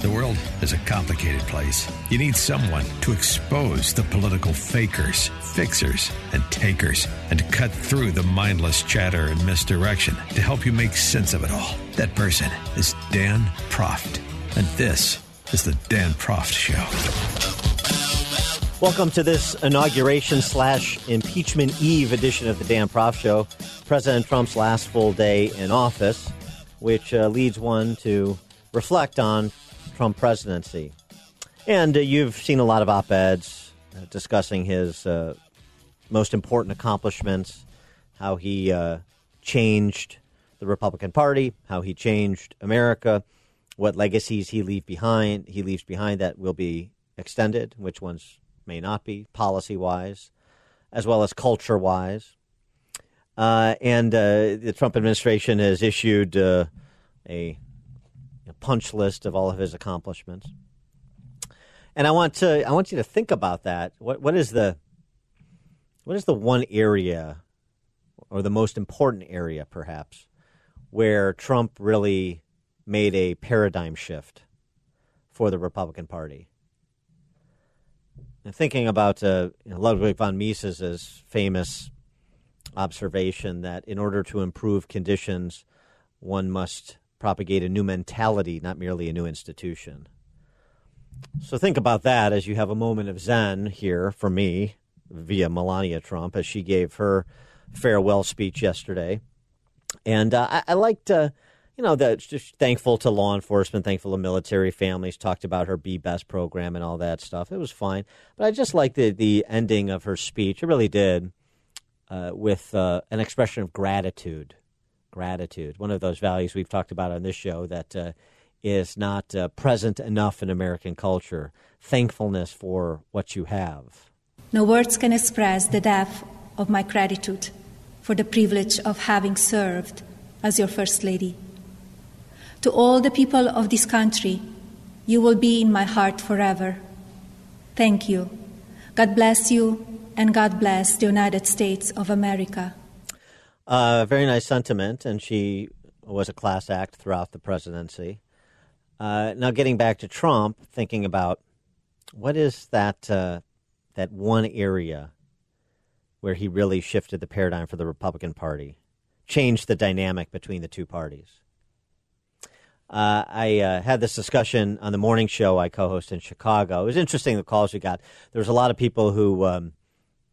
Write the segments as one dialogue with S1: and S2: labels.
S1: The world is a complicated place. You need someone to expose the political fakers, fixers, and takers, and to cut through the mindless chatter and misdirection to help you make sense of it all. That person is Dan Proft. And this is the Dan Proft Show.
S2: Welcome to this inauguration slash impeachment eve edition of the Dan Proft Show. President Trump's last full day in office, which uh, leads one to reflect on Trump presidency. And uh, you've seen a lot of op eds uh, discussing his uh, most important accomplishments, how he uh, changed the Republican Party, how he changed America, what legacies he leave behind. He leaves behind that will be extended, which ones may not be policy wise, as well as culture wise. Uh, and uh, the Trump administration has issued a punch list of all of his accomplishments. And I want to I want you to think about that. What what is the what is the one area or the most important area perhaps where Trump really made a paradigm shift for the Republican Party? And thinking about uh, you know, Ludwig von Mises's famous observation that in order to improve conditions, one must propagate a new mentality, not merely a new institution. So think about that as you have a moment of zen here for me via Melania Trump as she gave her farewell speech yesterday. And uh, I, I, liked, uh, you know, that just thankful to law enforcement, thankful to military families, talked about her Be Best program and all that stuff. It was fine. But I just liked the, the ending of her speech. It really did, uh, with uh, an expression of gratitude gratitude, one of those values we've talked about on this show that uh, is not uh, present enough in American culture. Thankfulness for what you have.
S3: No words can express the depth of my gratitude for the privilege of having served as your First Lady. To all the people of this country, you will be in my heart forever. Thank you. God bless you, and God bless the United States of America.
S2: Uh, very nice sentiment, and she was a class act throughout the presidency. Uh, now, getting back to Trump, thinking about what is that uh, that one area where he really shifted the paradigm for the Republican Party, changed the dynamic between the two parties. Uh, I uh, had this discussion on the morning show I co-host in Chicago. It was interesting the calls we got. There was a lot of people who um,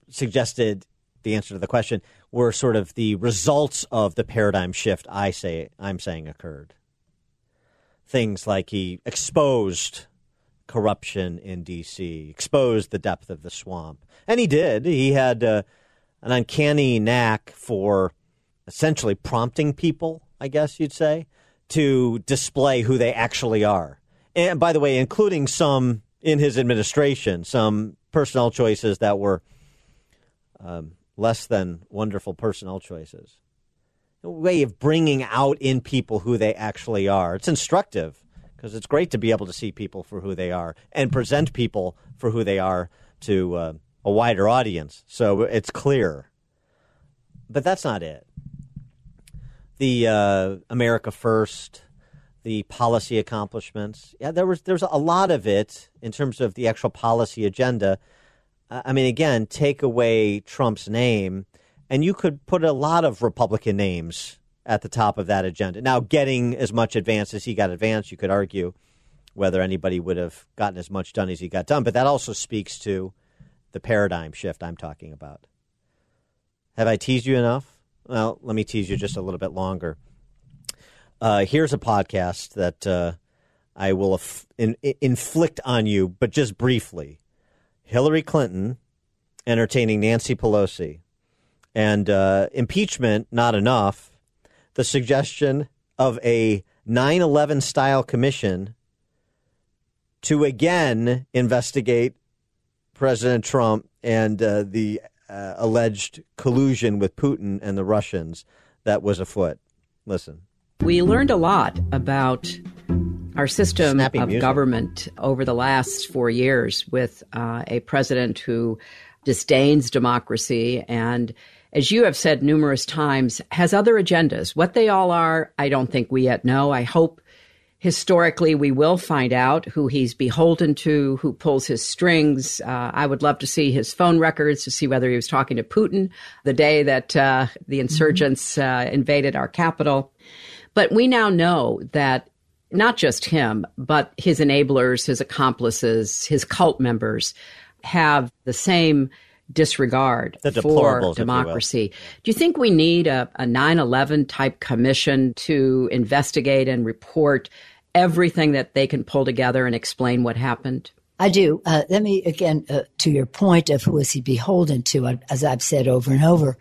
S2: suggested the answer to the question were sort of the results of the paradigm shift I say I'm saying occurred. Things like he exposed corruption in D.C., exposed the depth of the swamp, and he did. He had uh, an uncanny knack for essentially prompting people, I guess you'd say, to display who they actually are. And by the way, including some in his administration, some personnel choices that were um, less than wonderful personnel choices. A way of bringing out in people who they actually are. It's instructive because it's great to be able to see people for who they are and present people for who they are to uh, a wider audience. So it's clear. But that's not it. The uh, America First, the policy accomplishments. Yeah, there was there's a lot of it in terms of the actual policy agenda I mean, again, take away Trump's name, and you could put a lot of Republican names at the top of that agenda. Now, getting as much advance as he got advanced, you could argue whether anybody would have gotten as much done as he got done. But that also speaks to the paradigm shift I'm talking about. Have I teased you enough? Well, let me tease you just a little bit longer. Uh, here's a podcast that uh, I will in, inflict on you, but just briefly. Hillary Clinton entertaining Nancy Pelosi. And uh, impeachment, not enough. The suggestion of a 9 11 style commission to again investigate President Trump and uh, the uh, alleged collusion with Putin and the Russians that was afoot. Listen.
S4: We learned a lot about our system
S2: Snappy
S4: of
S2: music.
S4: government over the last four years with uh, a president who disdains democracy and, as you have said numerous times, has other agendas. What they all are, I don't think we yet know. I hope historically we will find out who he's beholden to, who pulls his strings. Uh, I would love to see his phone records to see whether he was talking to Putin the day that uh, the insurgents uh, invaded our capital. But we now know that not just him, but his enablers, his accomplices, his cult members have the same disregard
S2: The
S4: for
S2: deplorables, if you
S4: democracy. Do you think we need a, a 9-11 type commission to investigate and report everything that they can pull together and explain what happened?
S5: I do. Uh, let me again uh, to your point of who is he beholden to? As I've said over and over,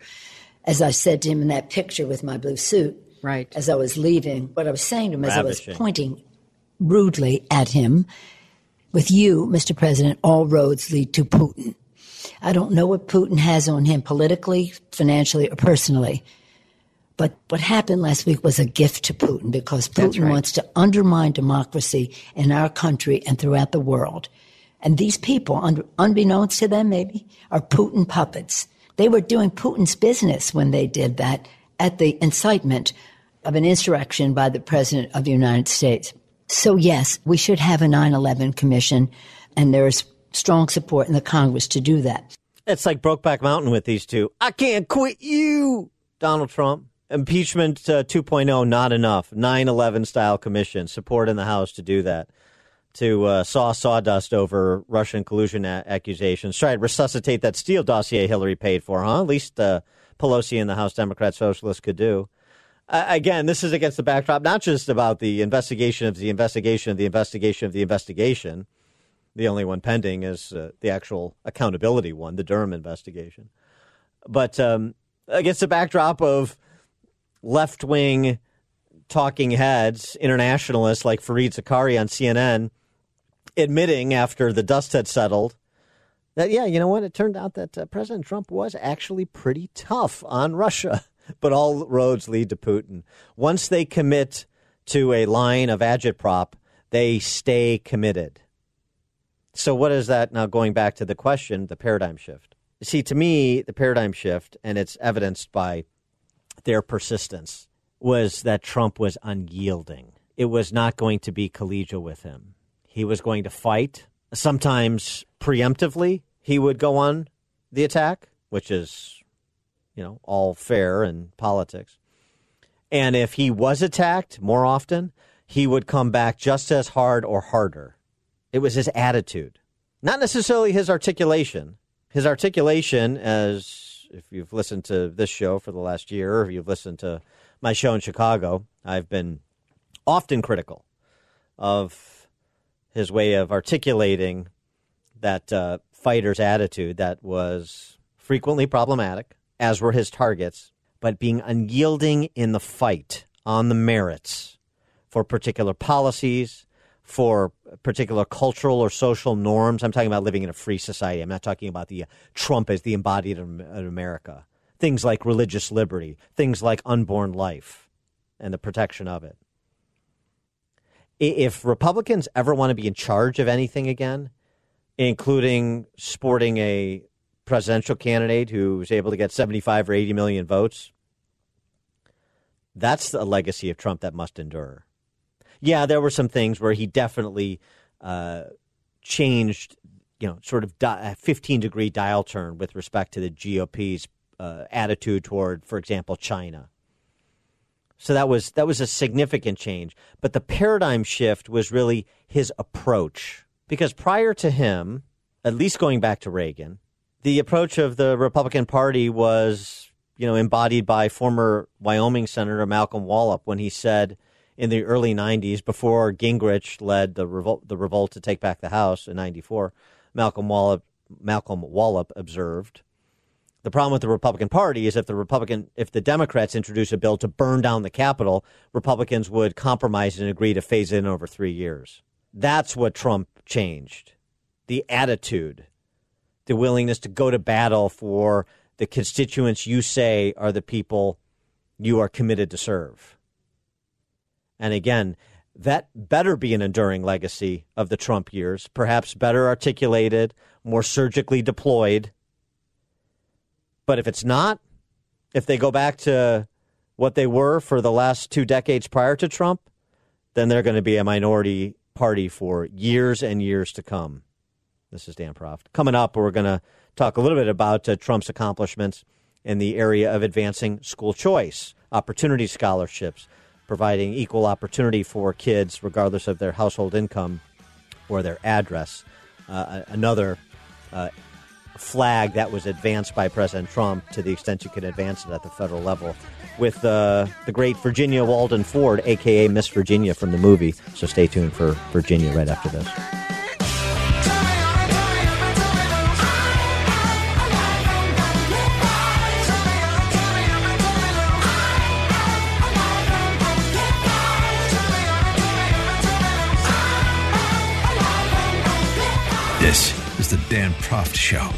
S5: as I said to him in that picture with my blue suit,
S4: Right.
S5: as I was leaving, what I was saying to him as I was pointing rudely at him, with you, Mr. President, all roads lead to Putin. I don't know what Putin has on him politically, financially, or personally. But what happened last week was a gift to Putin because Putin
S4: right.
S5: wants to undermine democracy in our country and throughout the world. And these people, unbeknownst to them maybe, are Putin puppets. They were doing Putin's business when they did that at the incitement of an insurrection by the President of the United States. So, yes, we should have a 9 11 commission, and there's strong support in the Congress to do that.
S2: It's like Brokeback Mountain with these two. I can't quit you, Donald Trump. Impeachment uh, 2.0, not enough. 9 11 style commission. Support in the House to do that. To uh, saw sawdust over Russian collusion a- accusations. Try to resuscitate that Steele dossier Hillary paid for, huh? At least uh, Pelosi and the House Democrat Socialists could do. Uh, again, this is against the backdrop not just about the investigation of the investigation of the investigation of the investigation. The only one pending is uh, the actual accountability one, the Durham investigation. But um, against the backdrop of left wing talking heads, internationalists like Fareed Zakaria on CNN, admitting after the dust had settled that, yeah, you know what? It turned out that uh, President Trump was actually pretty tough on Russia, but all roads lead to Putin. Once they commit to a line of agitprop, they stay committed. So, what is that now going back to the question, the paradigm shift? See, to me, the paradigm shift, and it's evidenced by their persistence, was that Trump was unyielding. It was not going to be collegial with him. He was going to fight. Sometimes preemptively, he would go on the attack, which is, you know, all fair in politics. And if he was attacked more often, he would come back just as hard or harder. It was his attitude, not necessarily his articulation. His articulation, as if you've listened to this show for the last year, or if you've listened to my show in Chicago, I've been often critical of his way of articulating that uh, fighter's attitude that was frequently problematic, as were his targets, but being unyielding in the fight on the merits for particular policies, for particular cultural or social norms. I'm talking about living in a free society. I'm not talking about the uh, Trump as the embodied of America. Things like religious liberty, things like unborn life, and the protection of it. If Republicans ever want to be in charge of anything again, including sporting a presidential candidate who was able to get 75 or 80 million votes, that's a legacy of Trump that must endure. Yeah, there were some things where he definitely uh, changed, you know, sort of di- a 15 degree dial turn with respect to the GOP's uh, attitude toward, for example, China. So that was that was a significant change, but the paradigm shift was really his approach because prior to him, at least going back to Reagan, the approach of the Republican Party was, you know, embodied by former Wyoming Senator Malcolm Wallop when he said in the early 90s, before Gingrich led the revolt, the revolt to take back the House in 94, Malcolm Wallop, Malcolm Wallop observed, the problem with the Republican Party is if the Republican, if the Democrats introduce a bill to burn down the Capitol, Republicans would compromise and agree to phase in over three years. That's what Trump changed. The attitude, the willingness to go to battle for the constituents you say are the people you are committed to serve. And again, that better be an enduring legacy of the Trump years, perhaps better articulated, more surgically deployed. But if it's not, if they go back to what they were for the last two decades prior to Trump, then they're going to be a minority party for years and years to come. This is Dan Proft. Coming up, we're going to talk a little bit about uh, Trump's accomplishments in the area of advancing school choice, opportunity scholarships, providing equal opportunity for kids regardless of their household income or their address. Uh, another uh, flag that was advanced by President Trump to the extent you can advance it at the federal level with uh, the great Virginia Walden Ford, aka Miss Virginia from the movie. So stay tuned for Virginia right after this.
S1: This Dan Proft Show.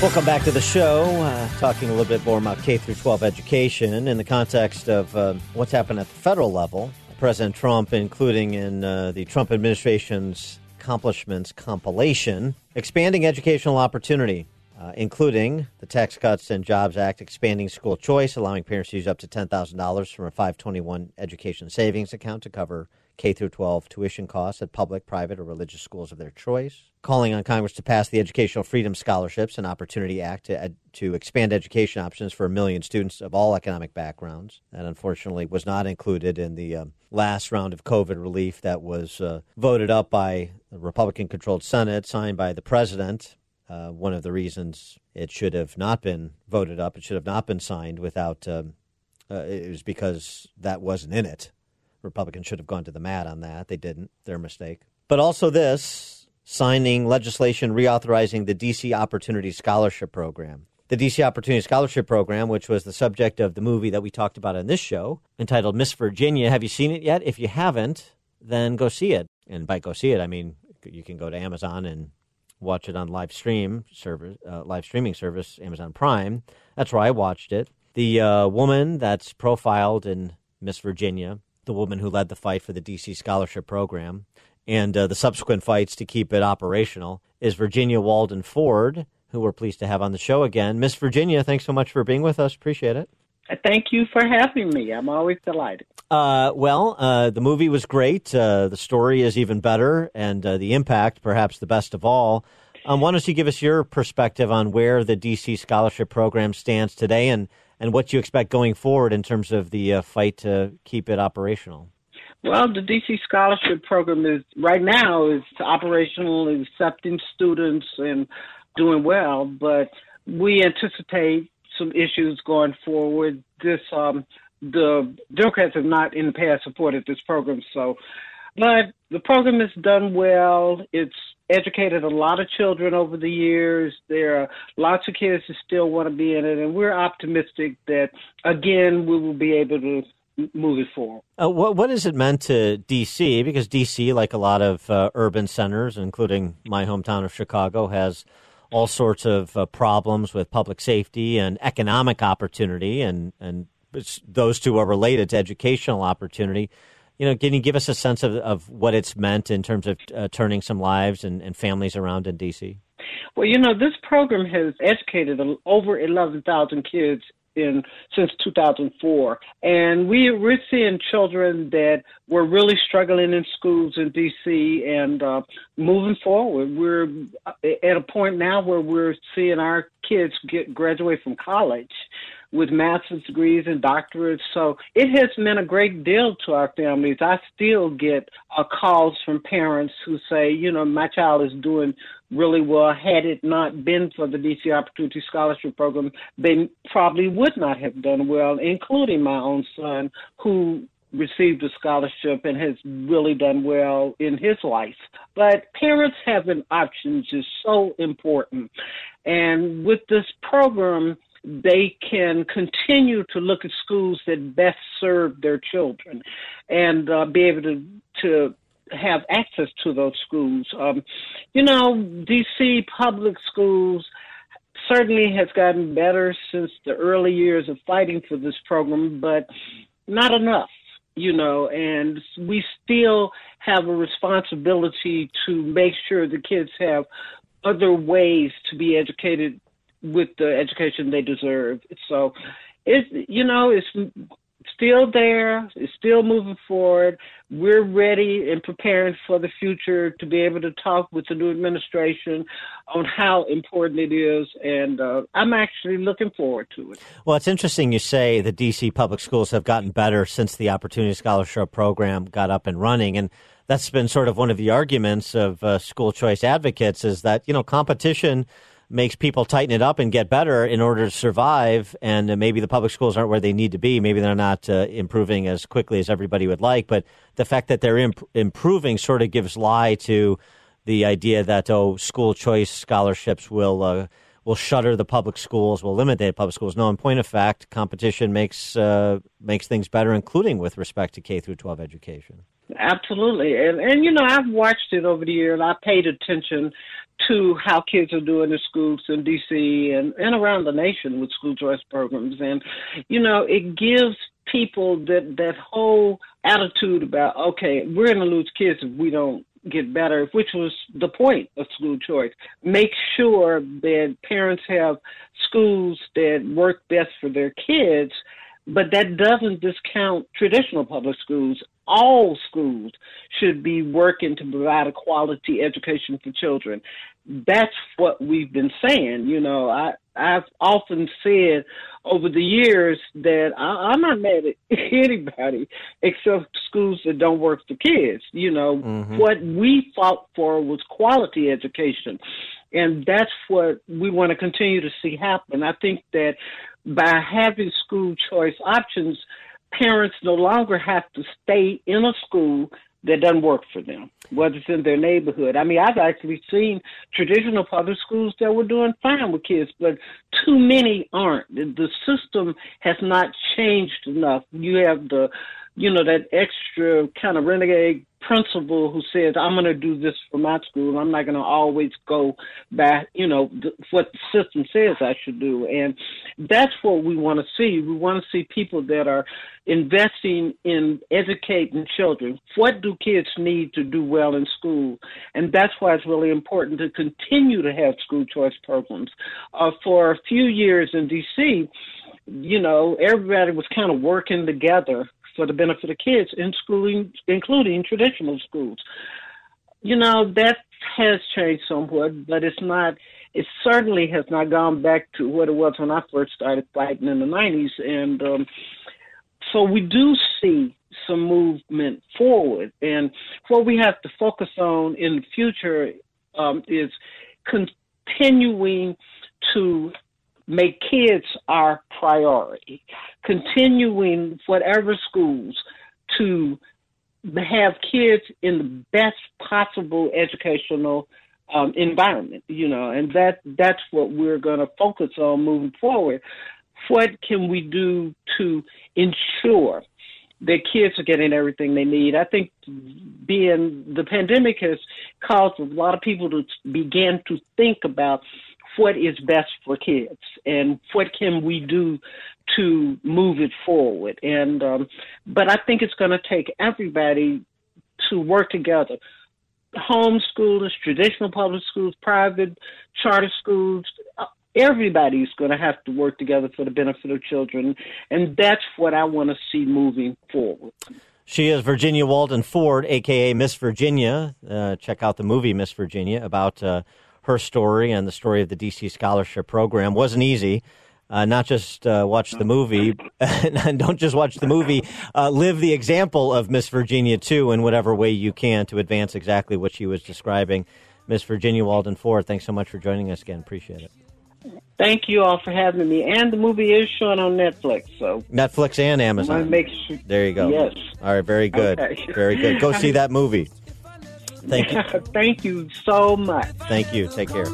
S2: Welcome back to the show. Uh, talking a little bit more about K through 12 education in the context of uh, what's happened at the federal level. President Trump, including in uh, the Trump administration's accomplishments compilation, expanding educational opportunity, uh, including the Tax Cuts and Jobs Act, expanding school choice, allowing parents to use up to $10,000 from a 521 education savings account to cover K through 12 tuition costs at public, private, or religious schools of their choice. Calling on Congress to pass the Educational Freedom Scholarships and Opportunity Act to, ed- to expand education options for a million students of all economic backgrounds. That unfortunately was not included in the uh, last round of COVID relief that was uh, voted up by the Republican controlled Senate, signed by the president. Uh, one of the reasons it should have not been voted up, it should have not been signed without, um, uh, it was because that wasn't in it. Republicans should have gone to the mat on that. They didn't. Their mistake. But also this signing legislation reauthorizing the DC Opportunity Scholarship Program. The DC Opportunity Scholarship Program, which was the subject of the movie that we talked about on this show, entitled Miss Virginia. Have you seen it yet? If you haven't, then go see it. And by go see it, I mean you can go to Amazon and watch it on live stream service, uh, live streaming service, Amazon Prime. That's where I watched it. The uh, woman that's profiled in Miss Virginia the woman who led the fight for the DC scholarship program and uh, the subsequent fights to keep it operational is Virginia Walden Ford, who we're pleased to have on the show again. Miss Virginia, thanks so much for being with us. Appreciate it.
S6: Thank you for having me. I'm always delighted.
S2: Uh, well, uh, the movie was great. Uh, the story is even better, and uh, the impact, perhaps the best of all. Um, why don't you give us your perspective on where the DC scholarship program stands today and and what you expect going forward in terms of the uh, fight to keep it operational.
S6: Well, the DC Scholarship Program is right now is operational, accepting students and doing well, but we anticipate some issues going forward. This um, the Democrats have not in the past supported this program, so but the program has done well. It's educated a lot of children over the years. There are lots of kids who still want to be in it, and we're optimistic that again we will be able to move it forward.
S2: Uh, what what has it meant to DC? Because DC, like a lot of uh, urban centers, including my hometown of Chicago, has all sorts of uh, problems with public safety and economic opportunity, and and those two are related to educational opportunity you know, can you give us a sense of, of what it's meant in terms of uh, turning some lives and, and families around in D.C.?
S6: Well, you know, this program has educated over 11,000 kids in since 2004, and we we're seeing children that were really struggling in schools in D.C. and uh, moving forward. We're at a point now where we're seeing our kids get graduate from college with master's degrees and doctorates. So it has meant a great deal to our families. I still get uh, calls from parents who say, you know, my child is doing really well. Had it not been for the DC Opportunity Scholarship Program, they probably would not have done well, including my own son, who received a scholarship and has really done well in his life. But parents having options is so important. And with this program, they can continue to look at schools that best serve their children and uh, be able to, to have access to those schools. Um, you know, DC public schools certainly has gotten better since the early years of fighting for this program, but not enough, you know, and we still have a responsibility to make sure the kids have other ways to be educated with the education they deserve. So it's you know, it's still there. It's still moving forward. We're ready and preparing for the future to be able to talk with the new administration on how important it is. And uh, I'm actually looking forward to it.
S2: Well, it's interesting you say the D.C. public schools have gotten better since the Opportunity Scholarship Program got up and running. And that's been sort of one of the arguments of uh, school choice advocates is that, you know, competition – makes people tighten it up and get better in order to survive. And uh, maybe the public schools aren't where they need to be. Maybe they're not uh, improving as quickly as everybody would like. But the fact that they're imp- improving sort of gives lie to the idea that oh, school choice scholarships will. Uh, will shutter the public schools, will limit the public schools. No, in point of fact, competition makes uh, makes things better, including with respect to K through 12 education.
S6: Absolutely, and and you know I've watched it over the years. I paid attention to how kids are doing in schools in DC and, and around the nation with school choice programs. And, you know, it gives people that, that whole attitude about, okay, we're going to lose kids if we don't get better, which was the point of school choice. Make sure that parents have schools that work best for their kids, but that doesn't discount traditional public schools all schools should be working to provide a quality education for children. That's what we've been saying. You know, I I've often said over the years that I, I'm not mad at anybody except schools that don't work for kids. You know, mm-hmm. what we fought for was quality education. And that's what we want to continue to see happen. I think that by having school choice options, parents no longer have to stay in a school that doesn't work for them, whether it's in their neighborhood. I mean, I've actually seen traditional public schools that were doing fine with kids, but too many aren't. The system has not changed enough. You have the, you know, that extra kind of renegade principal who says, I'm going to do this for my school. I'm not going to always go back, you know, th- what the system says I should do. And that's what we want to see. We want to see people that are investing in educating children. What do kids need to do well in school? And that's why it's really important to continue to have school choice programs. Uh, for a few years in D.C., you know, everybody was kind of working together for the benefit of kids, in schooling, including traditional schools. You know, that has changed somewhat, but it's not, it certainly has not gone back to what it was when I first started fighting in the 90s. And um, so we do see some movement forward. And what we have to focus on in the future um, is continuing to make kids our priority, continuing whatever schools to have kids in the best possible educational um, environment, you know, and that that's what we're going to focus on moving forward. What can we do to ensure that kids are getting everything they need? I think being the pandemic has caused a lot of people to begin to think about what is best for kids and what can we do to move it forward. And um, but I think it's going to take everybody to work together. Homeschoolers, traditional public schools, private charter schools, uh, everybody's going to have to work together for the benefit of children, and that's what I want to see moving forward.
S2: She is Virginia Walden Ford, aka Miss Virginia. Uh, check out the movie Miss Virginia about. Uh, her story and the story of the DC Scholarship Program. Wasn't easy. Uh, not just uh, watch the movie, and don't just watch the movie. Uh, live the example of Miss Virginia too, in whatever way you can to advance exactly what she was describing. Miss Virginia Walden Ford, thanks so much for joining us again. Appreciate it.
S6: Thank you all for having me. And the movie is showing on Netflix, so
S2: Netflix and Amazon.
S6: make sure.
S2: There you go.
S6: Yes.
S2: All right, very good.
S6: Okay.
S2: Very good. Go see that movie. Thank you.
S6: Thank you so much.
S2: Thank you. Take care.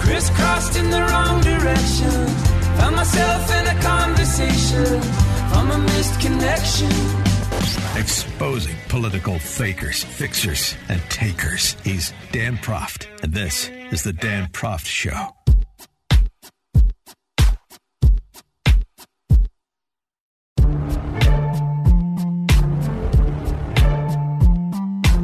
S7: Crisscrossed in the wrong direction. Found myself in a conversation from a missed connection.
S1: Exposing political fakers, fixers, and takers. He's Dan Proft, and this is the Dan Proft Show.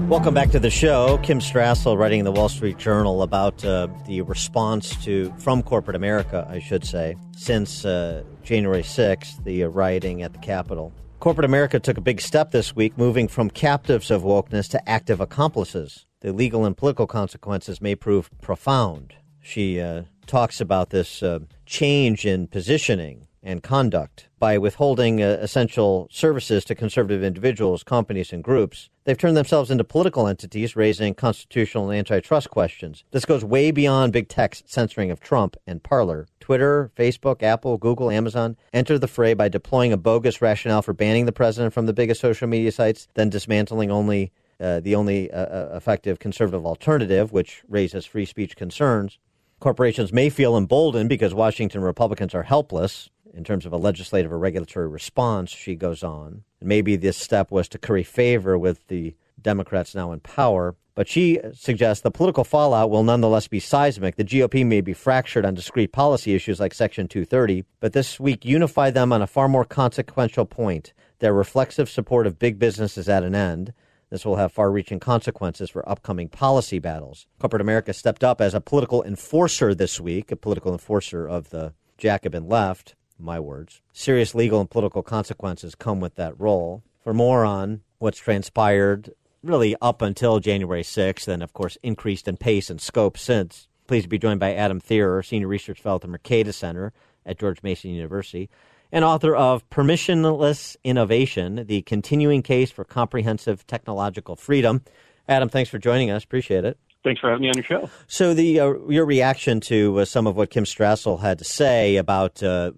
S2: Welcome back to the show. Kim Strassel writing in the Wall Street Journal about uh, the response to from corporate America, I should say, since uh, January 6th, the uh, rioting at the Capitol. Corporate America took a big step this week, moving from captives of wokeness to active accomplices. The legal and political consequences may prove profound. She uh, talks about this uh, change in positioning and conduct by withholding uh, essential services to conservative individuals, companies, and groups. They've turned themselves into political entities, raising constitutional and antitrust questions. This goes way beyond big tech's censoring of Trump and Parler. Twitter, Facebook, Apple, Google, Amazon enter the fray by deploying a bogus rationale for banning the president from the biggest social media sites, then dismantling only uh, the only uh, uh effective conservative alternative, which raises free speech concerns. Corporations may feel emboldened because Washington Republicans are helpless in terms of a legislative or regulatory response, she goes on. Maybe this step was to curry favor with the Democrats now in power. But she suggests the political fallout will nonetheless be seismic. The GOP may be fractured on discrete policy issues like Section 230, but this week unified them on a far more consequential point. Their reflexive support of big business is at an end. This will have far reaching consequences for upcoming policy battles. Corporate America stepped up as a political enforcer this week, a political enforcer of the Jacobin left my words. Serious legal and political consequences come with that role. For more on what's transpired really up until January 6th, and of course increased in pace and scope since, pleased to be joined by Adam Thierer, Senior Research Fellow at the Mercatus Center at George Mason University, and author of Permissionless Innovation, the continuing case for comprehensive technological freedom. Adam, thanks for joining us. Appreciate it.
S8: Thanks for having me on your show.
S2: So, the uh, your reaction to uh, some of what Kim Strassel had to say about uh,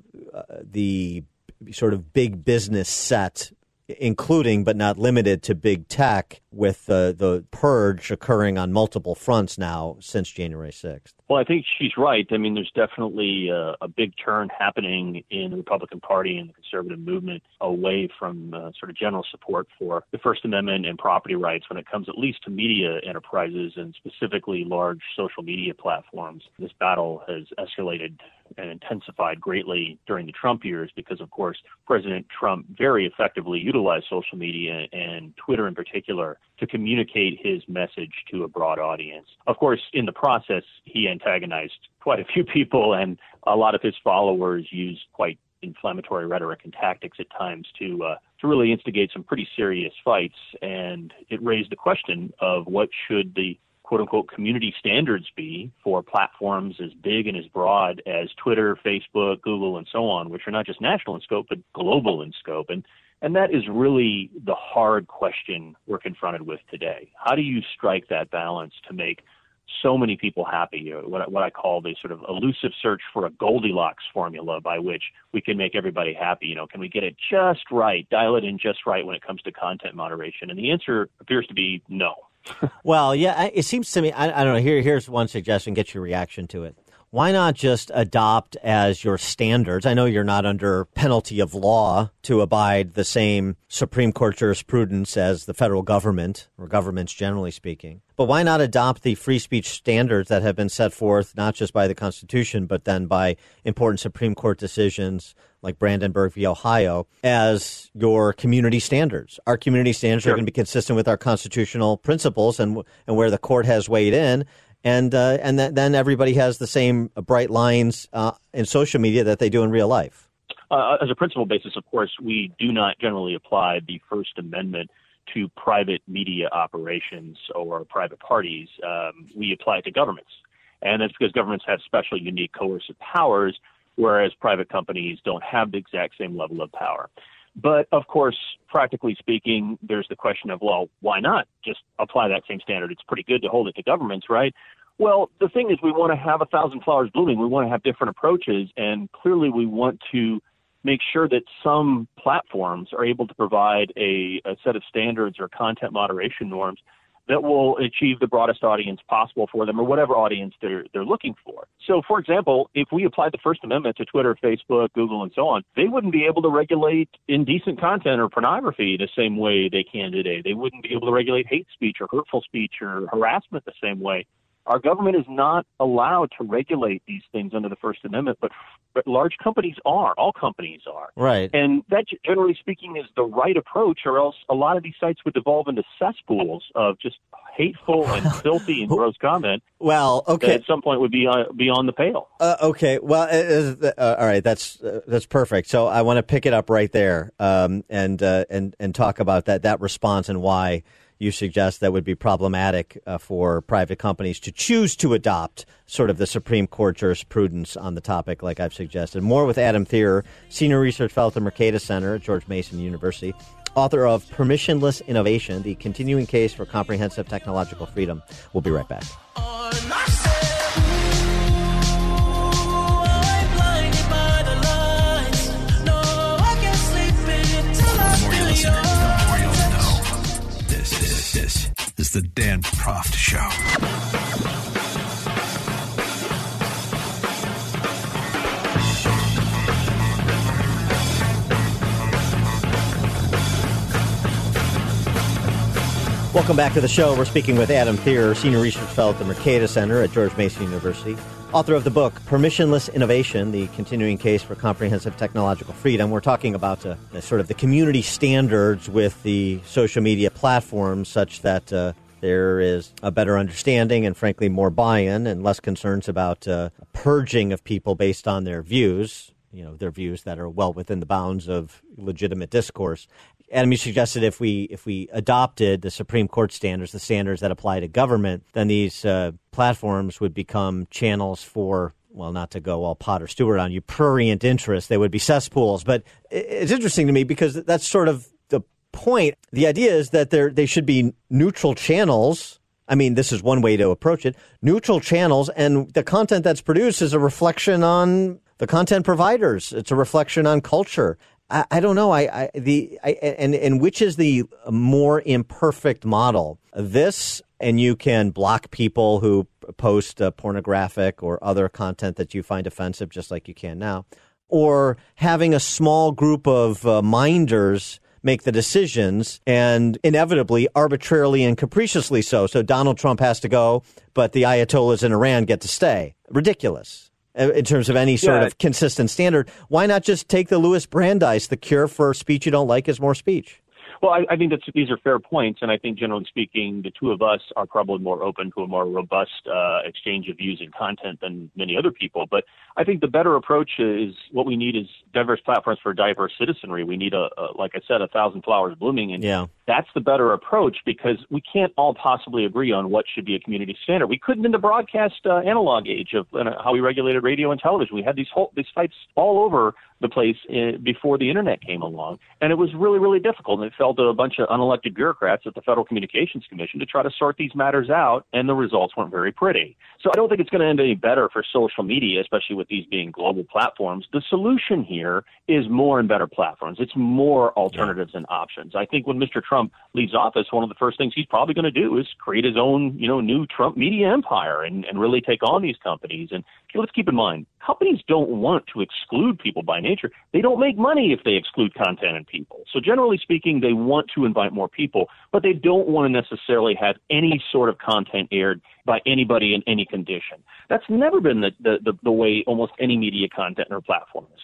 S2: the sort of big business set including but not limited to big tech, with the the purge occurring on multiple fronts now since January 6th.
S8: Well, I think she's right. I mean, there's definitely a, a big turn happening in the Republican Party and the conservative movement away from uh, sort of general support for the First Amendment and property rights when it comes at least to media enterprises and specifically large social media platforms. This battle has escalated and intensified greatly during the Trump years because, of course, President Trump very effectively utilized social media and Twitter in particular to communicate his message to a broad audience. Of course, in the process, he antagonized quite a few people, and a lot of his followers used quite inflammatory rhetoric and tactics at times to uh, to really instigate some pretty serious fights. And it raised the question of what should the quote unquote community standards be for platforms as big and as broad as Twitter, Facebook, Google, and so on, which are not just national in scope but global in scope. And and that is really the hard question we're confronted with today. How do you strike that balance to make so many people happy? What, what I call the sort of elusive search for a Goldilocks formula by which we can make everybody happy. You know, can we get it just right, dial it in just right when it comes to content moderation? And the answer appears to be no.
S2: well, yeah, it seems to me. I, I don't know. Here, here's one suggestion. Get your reaction to it why not just adopt as your standards? I know you're not under penalty of law to abide the same Supreme Court jurisprudence as the federal government or governments generally speaking. But why not adopt the free speech standards that have been set forth not just by the Constitution, but then by important Supreme Court decisions like Brandenburg v. Ohio as your community standards? Our community standards sure. are going to be consistent with our constitutional principles and, and where the court has weighed in and uh, and th- then everybody has the same bright lines uh, in social media that they do in real life.
S8: Uh, as a principal basis, of course, we do not generally apply the First Amendment to private media operations or private parties. Um, we apply it to governments, and that's because governments have special, unique coercive powers, whereas private companies don't have the exact same level of power. But of course, practically speaking, there's the question of, well, why not just apply that same standard? It's pretty good to hold it to governments, right? Well, the thing is, we want to have a thousand flowers blooming. We want to have different approaches, and clearly, we want to make sure that some platforms are able to provide a, a set of standards or content moderation norms that will achieve the broadest audience possible for them or whatever audience they're they're looking for. So for example, if we applied the First Amendment to Twitter, Facebook, Google and so on, they wouldn't be able to regulate indecent content or pornography the same way they can today. They wouldn't be able to regulate hate speech or hurtful speech or harassment the same way our government is not allowed to regulate these things under the First Amendment, but, but large companies are. All companies are.
S2: Right.
S8: And that, generally speaking, is the right approach, or else a lot of these sites would devolve into cesspools of just hateful and filthy and gross comment.
S2: Well, okay.
S8: at some point would be uh, beyond the pale.
S2: Uh, okay. Well, uh, uh, all right. That's uh, that's perfect. So I want to pick it up right there um, and uh, and and talk about that that response and why you suggest that would be problematic uh, for private companies to choose to adopt sort of the Supreme Court jurisprudence on the topic, like I've suggested. More with Adam Thierer, Senior Research Fellow at the Mercatus Center at George Mason University, author of Permissionless Innovation The Continuing Case for Comprehensive Technological Freedom. We'll be right back.
S1: Is the Dan Proft Show.
S2: Welcome back to the show. We're speaking with Adam Thierer, Senior Research Fellow at the Mercatus Center at George Mason University, author of the book Permissionless Innovation, the continuing case for comprehensive technological freedom. We're talking about uh, sort of the community standards with the social media platforms such that uh, there is a better understanding and, frankly, more buy in and less concerns about uh, purging of people based on their views, you know, their views that are well within the bounds of legitimate discourse. Adam, you suggested if we if we adopted the Supreme Court standards, the standards that apply to government, then these uh, platforms would become channels for well, not to go all Potter Stewart on you, prurient interest. They would be cesspools. But it's interesting to me because that's sort of the point. The idea is that there they should be neutral channels. I mean, this is one way to approach it. Neutral channels, and the content that's produced is a reflection on the content providers. It's a reflection on culture. I, I don't know. I, I the I, and and which is the more imperfect model? This, and you can block people who post uh, pornographic or other content that you find offensive, just like you can now, or having a small group of uh, minders make the decisions and inevitably arbitrarily and capriciously so. So Donald Trump has to go, but the Ayatollahs in Iran get to stay. Ridiculous. Uh, in terms of any sort
S8: Yeah.
S2: of consistent standard. Why not just take the Louis Brandeis? The cure for speech you don't like is more speech.
S8: Well, I, I think that's, these are fair points, and I think generally speaking, the two of us are probably more open to a more robust uh, exchange of views and content than many other people. But I think the better approach is what we need is diverse platforms for diverse citizenry. We need a, a like I said, a thousand flowers blooming, and
S2: Yeah.
S8: That's the better approach because we can't all possibly agree on what should be a community standard. We couldn't in the broadcast uh, analog age of uh, how we regulated radio and television. We had these whole these fights all over the place uh, before the internet came along, and it was really really difficult. And it fell to a bunch of unelected bureaucrats at the Federal Communications Commission to try to sort these matters out, and the results weren't very pretty. So I don't think it's going to end any better for social media, especially with these being global platforms. The solution here is more and better platforms. It's more alternatives and options. I think when Mr. Trump leaves office, one of the first things he's probably going to do is create his own, you know, new Trump media empire and, and really take on these companies. And let's keep in mind, companies don't want to exclude people by nature. They don't make money if they exclude content and people. So generally speaking, they want to invite more people, but they don't want to necessarily have any sort of content aired by anybody in any condition. That's never been the, the, the, the way almost any media content or platform is.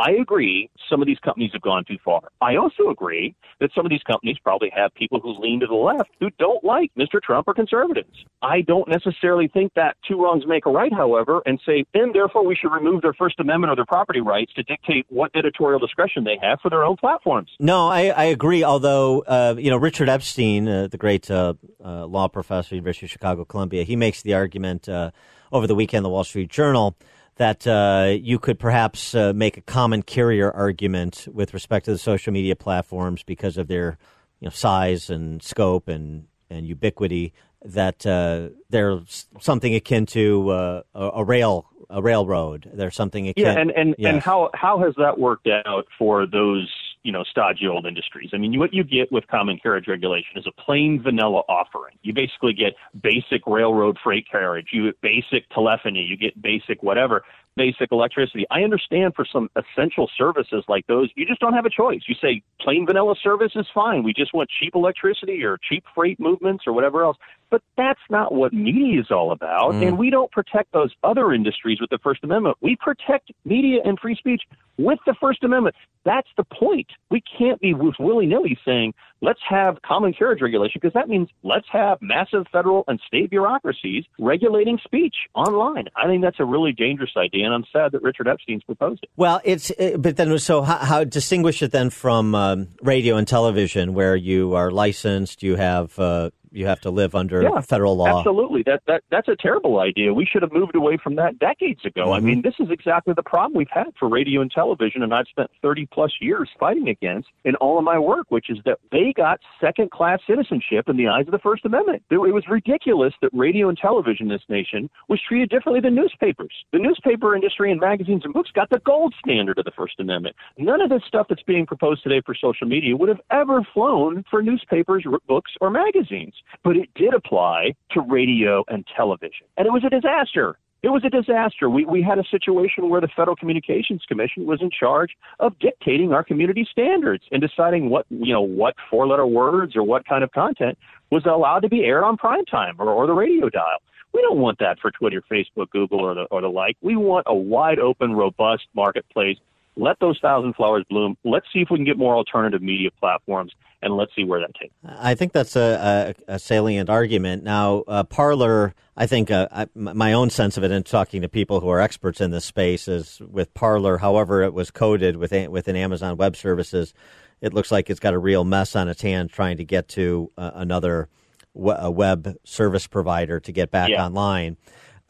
S8: I agree some of these companies have gone too far. I also agree that some of these companies probably have people who lean to the left who don't like Mr. Trump or conservatives. I don't necessarily think that two wrongs make a right, however, and say, and therefore we should remove their First Amendment or their property rights to dictate what editorial discretion they have for their own platforms.
S2: No, I, I agree. Although, uh, you know, Richard Epstein, uh, the great uh, uh, law professor, University of Chicago, Columbia, he makes the argument uh, over the weekend, the Wall Street Journal, that uh, you could perhaps uh, make a common carrier argument with respect to the social media platforms because of their you know, size and scope and, and ubiquity. That uh, they're something akin to uh, a, a rail a railroad. There's something akin.
S8: Yeah, and and,
S2: yes.
S8: and how how has that worked out for those you know stodgy old industries? I mean, what you get with common carriage regulation is a plain vanilla offering. You basically get basic railroad freight carriage, you get basic telephony, you get basic whatever basic electricity. I understand for some essential services like those, you just don't have a choice. You say plain vanilla service is fine. We just want cheap electricity or cheap freight movements or whatever else. But that's not what media is all about.
S2: Mm.
S8: And we don't protect those other industries with the First Amendment. We protect media and free speech with the First Amendment. That's the point. We can't be willy nilly saying, let's have common carriage regulation, because that means let's have massive federal and state bureaucracies regulating speech online. I think that's a really dangerous idea, and I'm sad that Richard Epstein's proposed it.
S2: Well, it's but then so how, how distinguish it then from um, radio and television, where you are licensed, you have uh, you have to live under
S8: yeah,
S2: federal law.
S8: Absolutely, that that that's a terrible idea. We should have moved away from that decades ago.
S2: Mm-hmm.
S8: I mean, this is exactly the problem we've had for radio and television, and I've spent 30 plus years fighting against in all of my work, which is that they got second class citizenship in the eyes of the First Amendment. It, it was ridiculous that radio and television in this nation was treated differently than newspapers. The newspaper industry and magazines and books got the gold standard of the First Amendment. None of this stuff that's being proposed today for social media would have ever flown for newspapers, books, or magazines but it did apply to radio and television. And it was a disaster. It was a disaster. We, we had a situation where the Federal Communications Commission was in charge of dictating our community standards and deciding what, you know, what four letter words or what kind of content was allowed to be aired on prime time or, or the radio dial. We don't want that for Twitter, Facebook, Google, or the, or the like. We want a wide open, robust marketplace let those thousand flowers bloom. Let's see if we can get more alternative media platforms, and let's see where that takes.
S2: I think that's a, a, a salient argument. Now, uh, Parler, I think uh, I, my own sense of it, in talking to people who are experts in this space, is with Parler. However, it was coded within within Amazon Web Services, it looks like it's got a real mess on its hand trying to get to uh, another w- web service provider to get back
S8: yeah.
S2: online.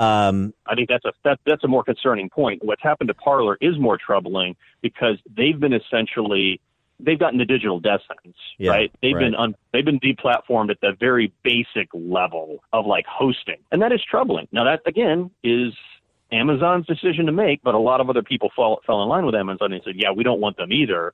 S2: Um,
S8: I think that's a that, that's a more concerning point. What's happened to Parler is more troubling because they've been essentially they've gotten the digital death sentence,
S2: yeah,
S8: right? They've
S2: right.
S8: been un, they've been deplatformed at the very basic level of like hosting, and that is troubling. Now that again is Amazon's decision to make, but a lot of other people fall, fell in line with Amazon and said, yeah, we don't want them either.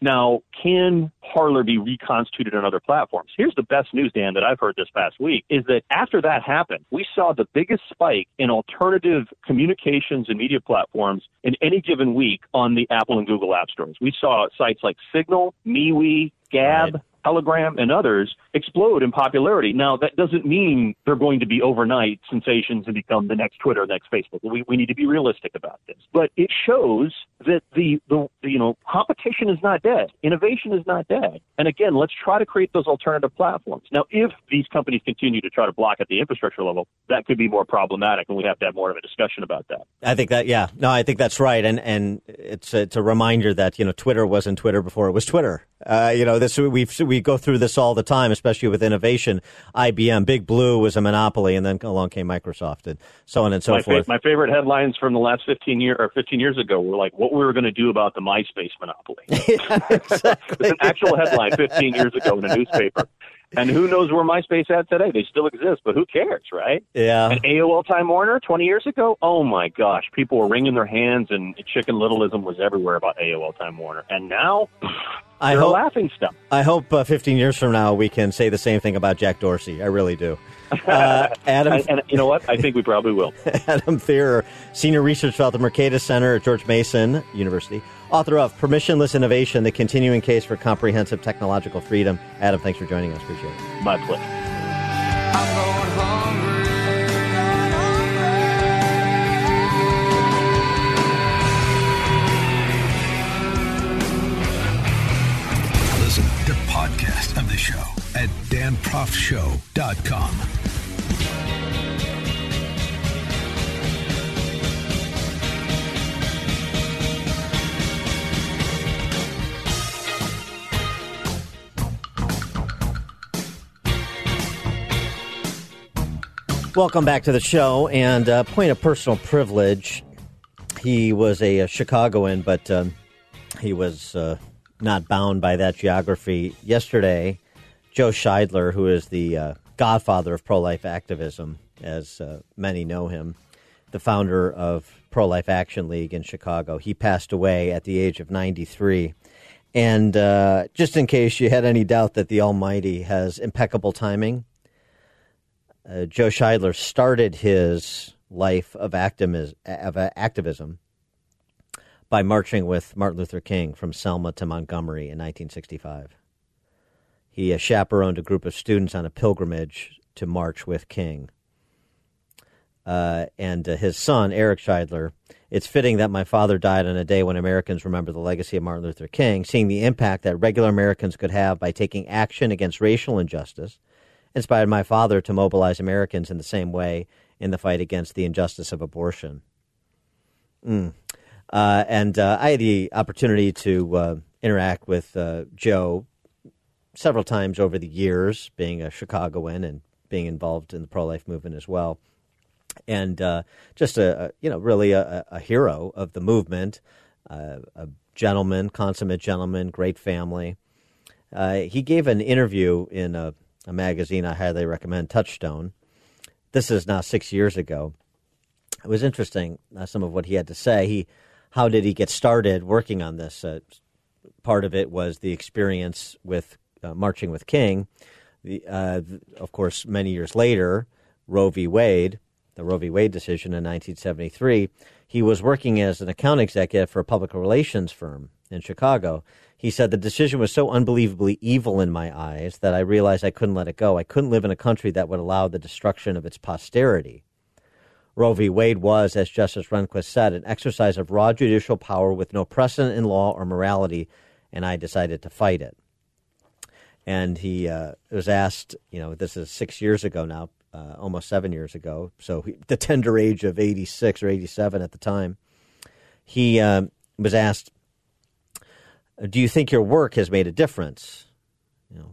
S8: Now, can Parler be reconstituted on other platforms? Here's the best news, Dan, that I've heard this past week is that after that happened, we saw the biggest spike in alternative communications and media platforms in any given week on the Apple and Google app stores. We saw sites like Signal, MeWe, Gab,
S2: Right.
S8: Telegram, and others explode in popularity. Now, that doesn't mean they're going to be overnight sensations and become the next Twitter, next Facebook. We, we need to be realistic about this. But it shows that the, the, you know, competition is not dead. Innovation is not dead. And again, let's try to create those alternative platforms. Now, if these companies continue to try to block at the infrastructure level, that could be more problematic, and we have to have more of a discussion about that.
S2: I think that yeah, no, I think that's right, and and it's it's a reminder that you know Twitter wasn't Twitter before it was Twitter. Uh, you know this we we go through this all the time, especially with innovation. IBM, Big Blue was a monopoly, and then along came Microsoft, and so on and so
S8: my,
S2: forth.
S8: Fa- my favorite headlines from the last 15 year or 15 years ago were like what we were going to do about the MySpace monopoly.
S2: yeah,
S8: it's an actual headline 15 years ago in a newspaper. And who knows where MySpace at today? They still exist, but who cares, right?
S2: Yeah.
S8: And AOL Time Warner 20 years ago, oh my gosh, people were wringing their hands and Chicken Littleism was everywhere about AOL Time Warner. And now,
S2: I
S8: they're
S2: hope
S8: laughing stuff.
S2: I hope uh, 15 years from now we can say the same thing about Jack Dorsey. I really do. Uh, Adam,
S8: and, and you know what? I think we probably will.
S2: Adam Thierer, Senior Research Fellow at the Mercatus Center at George Mason University, author of Permissionless Innovation, the continuing case for comprehensive technological freedom. Adam, thanks for joining us. Appreciate it.
S8: My pleasure.
S1: At danproftshow.com.
S2: Welcome back to the show. And uh, point of personal privilege, he was a, a Chicagoan, but um, he was uh, not bound by that geography. Yesterday, Joe Scheidler, who is the uh, godfather of pro life activism, as uh, many know him, the founder of Pro Life Action League in Chicago, he passed away at the age of 93. And uh, just in case you had any doubt that the Almighty has impeccable timing, uh, Joe Scheidler started his life of, of activism by marching with Martin Luther King from Selma to Montgomery in 1965. He uh, chaperoned a group of students on a pilgrimage to march with King. Uh, and uh, his son, Eric Scheidler. It's fitting that my father died on a day when Americans remember the legacy of Martin Luther King, seeing the impact that regular Americans could have by taking action against racial injustice, inspired my father to mobilize Americans in the same way in the fight against the injustice of abortion. Mm. Uh, and uh, I had the opportunity to uh, interact with uh, Joe several times over the years, being a Chicagoan and being involved in the pro life movement as well. And uh, just a, a, you know really a, a, hero of the movement, uh, a gentleman, consummate gentleman, great family. he gave an interview in a, a magazine I highly recommend, Touchstone, this is now six years ago. It was interesting uh, some of what he had to say. He, how did he get started working on this? Uh, part of it was the experience with uh, marching with King. The, uh, of course, many years later, Roe v. Wade, the Roe v. Wade decision in 1973. He was working as an account executive for a public relations firm in Chicago. He said the decision was so unbelievably evil in my eyes that I realized I couldn't let it go. I couldn't live in a country that would allow the destruction of its posterity. Roe v. Wade was, as Justice Rehnquist said, an exercise of raw judicial power with no precedent in law or morality, and I decided to fight it. And he uh, was asked, you know, this is six years ago now, uh, almost seven years ago, so he, the tender age of 86 or 87 at the time. He um, was asked, do you think your work has made a difference? You know,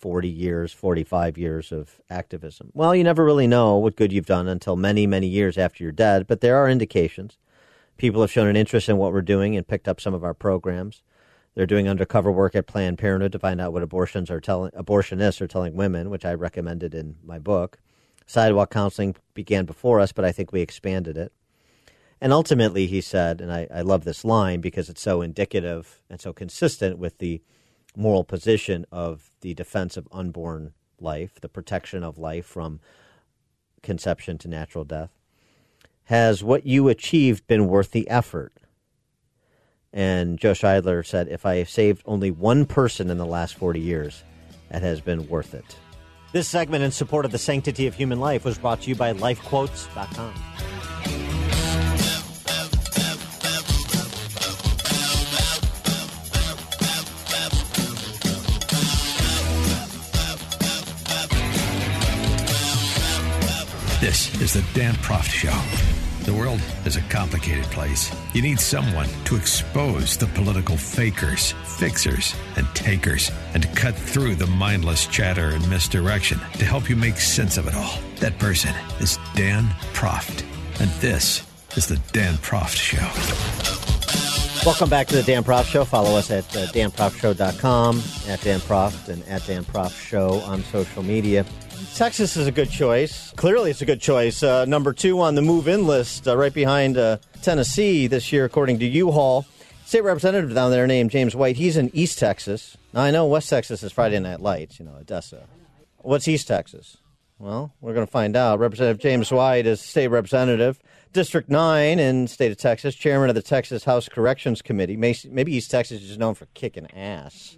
S2: 40 years, 45 years of activism. Well, you never really know what good you've done until many, many years after you're dead, but there are indications. People have shown an interest in what we're doing and picked up some of our programs. They're doing undercover work at Planned Parenthood to find out what abortions are telling abortionists are telling women, which I recommended in my book. Sidewalk counseling began before us, but I think we expanded it. And ultimately, he said, and I, I love this line because it's so indicative and so consistent with the moral position of the defense of unborn life, the protection of life from conception to natural death. Has what you achieved been worth the effort? And Joe Scheidler said, if I have saved only one person in the last 40 years, that has been worth it. This segment in support of the sanctity of human life was brought to you by lifequotes.com.
S1: This is the Dan Proft Show. The world is a complicated place. You need someone to expose the political fakers, fixers, and takers, and to cut through the mindless chatter and misdirection to help you make sense of it all. That person is Dan Proft. And this is the Dan Proft Show.
S2: Welcome back to the Dan Proft Show. Follow us at uh, danproftshow.com, at Dan Proft, and at Dan Proft Show on social media. Texas is a good choice. Clearly, it's a good choice. Uh, number two on the move in list, uh, right behind uh, Tennessee this year, according to U Haul. State representative down there named James White. He's in East Texas. Now, I know West Texas is Friday Night Lights, you know, Odessa. What's East Texas? Well, we're going to find out. Representative James White is state representative, District 9 in state of Texas, chairman of the Texas House Corrections Committee. Maybe East Texas is known for kicking ass.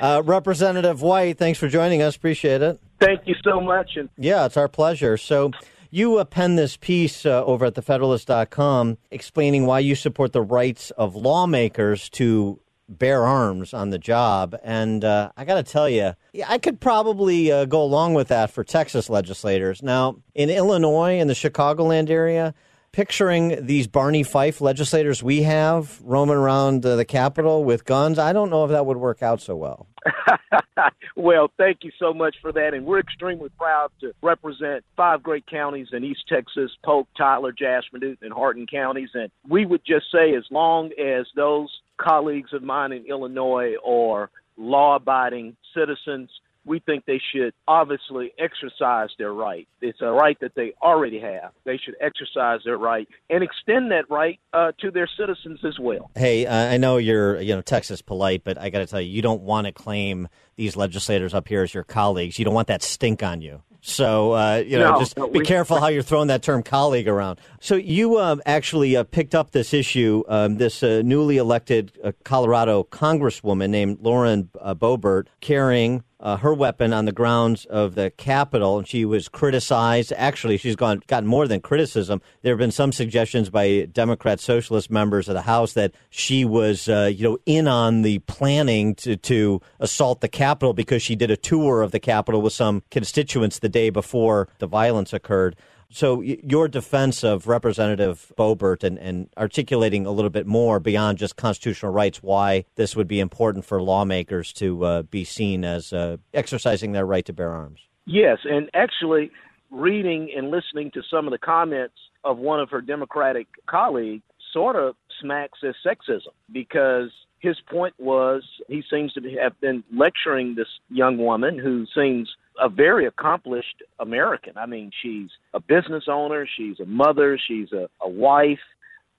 S2: Uh, Representative White, thanks for joining us. Appreciate it.
S9: Thank you so much. And
S2: yeah, it's our pleasure. So you uh, penned this piece uh, over at thefederalist.com explaining why you support the rights of lawmakers to bear arms on the job. And uh, I got to tell you, I could probably uh, go along with that for Texas legislators. Now, in Illinois, in the Chicagoland area, picturing these Barney Fife legislators we have roaming around uh, the Capitol with guns. I don't know if that would work out so well.
S9: well, thank you so much for that. And we're extremely proud to represent five great counties in East Texas Polk, Tyler, Jasper, Newton, and Hardin counties. And we would just say, as long as those colleagues of mine in Illinois are law abiding citizens, we think they should obviously exercise their right. It's a right that they already have. They should exercise their right and extend that right uh, to their citizens as well.
S2: Hey, uh, I know you're you know Texas polite, but I got to tell you, you don't want to claim these legislators up here as your colleagues. You don't want that stink on you. So uh, you know,
S9: No,
S2: just be
S9: we-
S2: careful how you're throwing that term "colleague" around. So you um, actually uh, picked up this issue. Um, this uh, newly elected uh, Colorado Congresswoman named Lauren uh, Boebert carrying uh, her weapon on the grounds of the Capitol, and she was criticized. Actually, she's gone gotten more than criticism. There have been some suggestions by Democrat Socialist members of the House that she was, uh, you know, in on the planning to to assault the Capitol because she did a tour of the Capitol with some constituents the day before the violence occurred. So your defense of Representative Boebert and, and articulating a little bit more beyond just constitutional rights, why this would be important for lawmakers to uh, be seen as uh, exercising their right to bear arms.
S9: Yes, and actually, reading and listening to some of the comments of one of her Democratic colleagues sort of smacks as sexism because his point was he seems to have been lecturing this young woman who seems a very accomplished American. I mean, she's a business owner, she's a mother, she's a, a wife.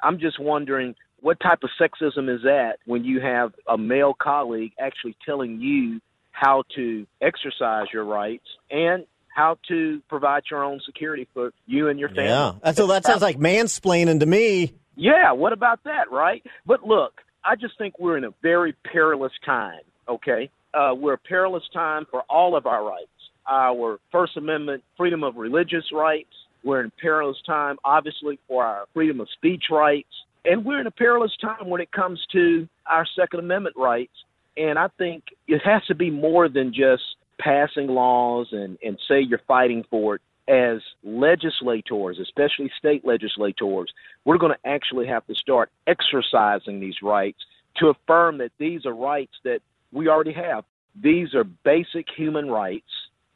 S9: I'm just wondering what type of sexism is that when you have a male colleague actually telling you how to exercise your rights and how to provide your own security for you and your family.
S2: Yeah, so that sounds like mansplaining to me.
S9: Yeah, what about that, right? But look, I just think we're in a very perilous time, okay? Uh, we're a perilous time for all of our rights. Our First Amendment freedom of religious rights. We're in perilous time, obviously, for our freedom of speech rights. And we're in a perilous time when it comes to our Second Amendment rights. And I think it has to be more than just passing laws and, and say you're fighting for it. As legislators, especially state legislators, we're going to actually have to start exercising these rights to affirm that these are rights that we already have. These are basic human rights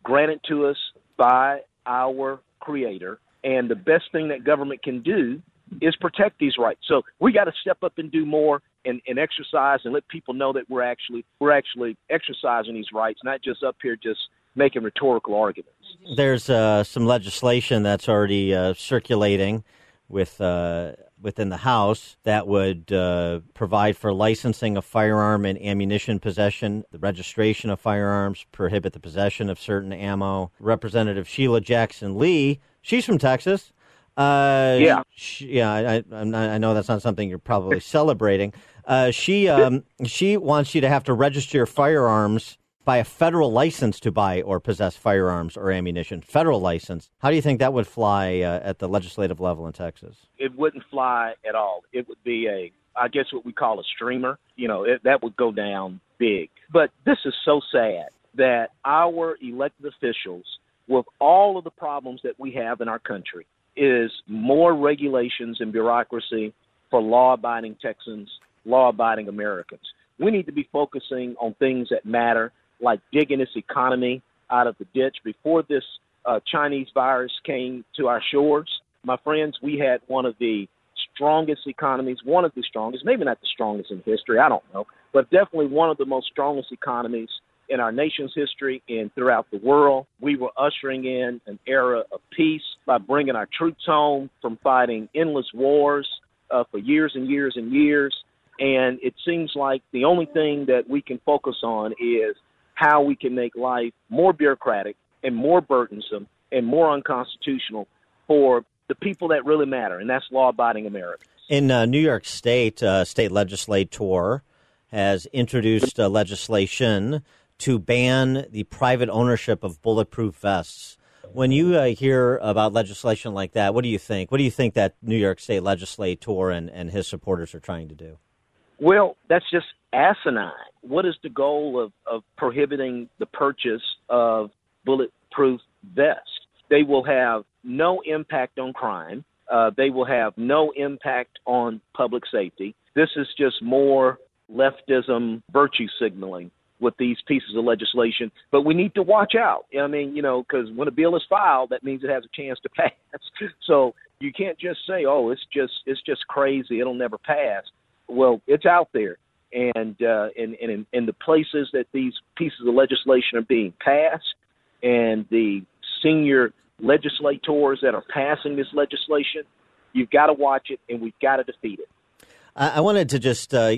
S9: granted to us by our Creator. And the best thing that government can do is protect these rights. So we got to step up and do more and, and exercise and let people know that we're actually we're actually exercising these rights, not just up here just making rhetorical arguments.
S2: There's uh, some legislation that's already uh, circulating with uh, within the House that would uh, provide for licensing of firearm and ammunition possession, the registration of firearms, prohibit the possession of certain ammo. Representative Sheila Jackson Lee, she's from Texas. Uh,
S9: Yeah.
S2: she, yeah. I, not- I know that's not something you're probably celebrating. Uh, she um, she wants you to have to register your firearms by a federal license to buy or possess firearms or ammunition. Federal license. How do you think that would fly uh, at the legislative level in Texas?
S9: it wouldn't fly at all. It would be a, I guess, what we call a streamer. You know, it, that would go down big. But this is so sad that our elected officials, with all of the problems that we have in our country, is more regulations and bureaucracy for law-abiding Texans, law-abiding Americans. We need to be focusing on things that matter, like digging this economy out of the ditch. Before this uh, Chinese virus came to our shores, my friends, we had one of the strongest economies, one of the strongest, maybe not the strongest in history, I don't know, but definitely one of the most strongest economies in our nation's history and throughout the world. We were ushering in an era of peace by bringing our troops home from fighting endless wars uh, for years and years and years. And it seems like the only thing that we can focus on is how we can make life more bureaucratic and more burdensome and more unconstitutional for the people that really matter, and that's law-abiding Americans.
S2: In uh, New York State, uh, state legislator has introduced uh, legislation to ban the private ownership of bulletproof vests. When you uh, hear about legislation like that, what do you think? What do you think that New York State legislator and, and his supporters are trying to do?
S9: Well, that's just asinine. What is the goal of, of prohibiting the purchase of bulletproof vests? They will have no impact on crime. Uh, they will have no impact on public safety. This is just more leftism virtue signaling with these pieces of legislation. But we need to watch out. I mean, you know, because when a bill is filed, that means it has a chance to pass. so you can't just say, "Oh, it's just it's just crazy. It'll never pass." Well, it's out there, and uh, and and in, the places that these pieces of legislation are being passed, and the senior legislators that are passing this legislation, you've got to watch it, and we've got to defeat it.
S2: I wanted to just uh,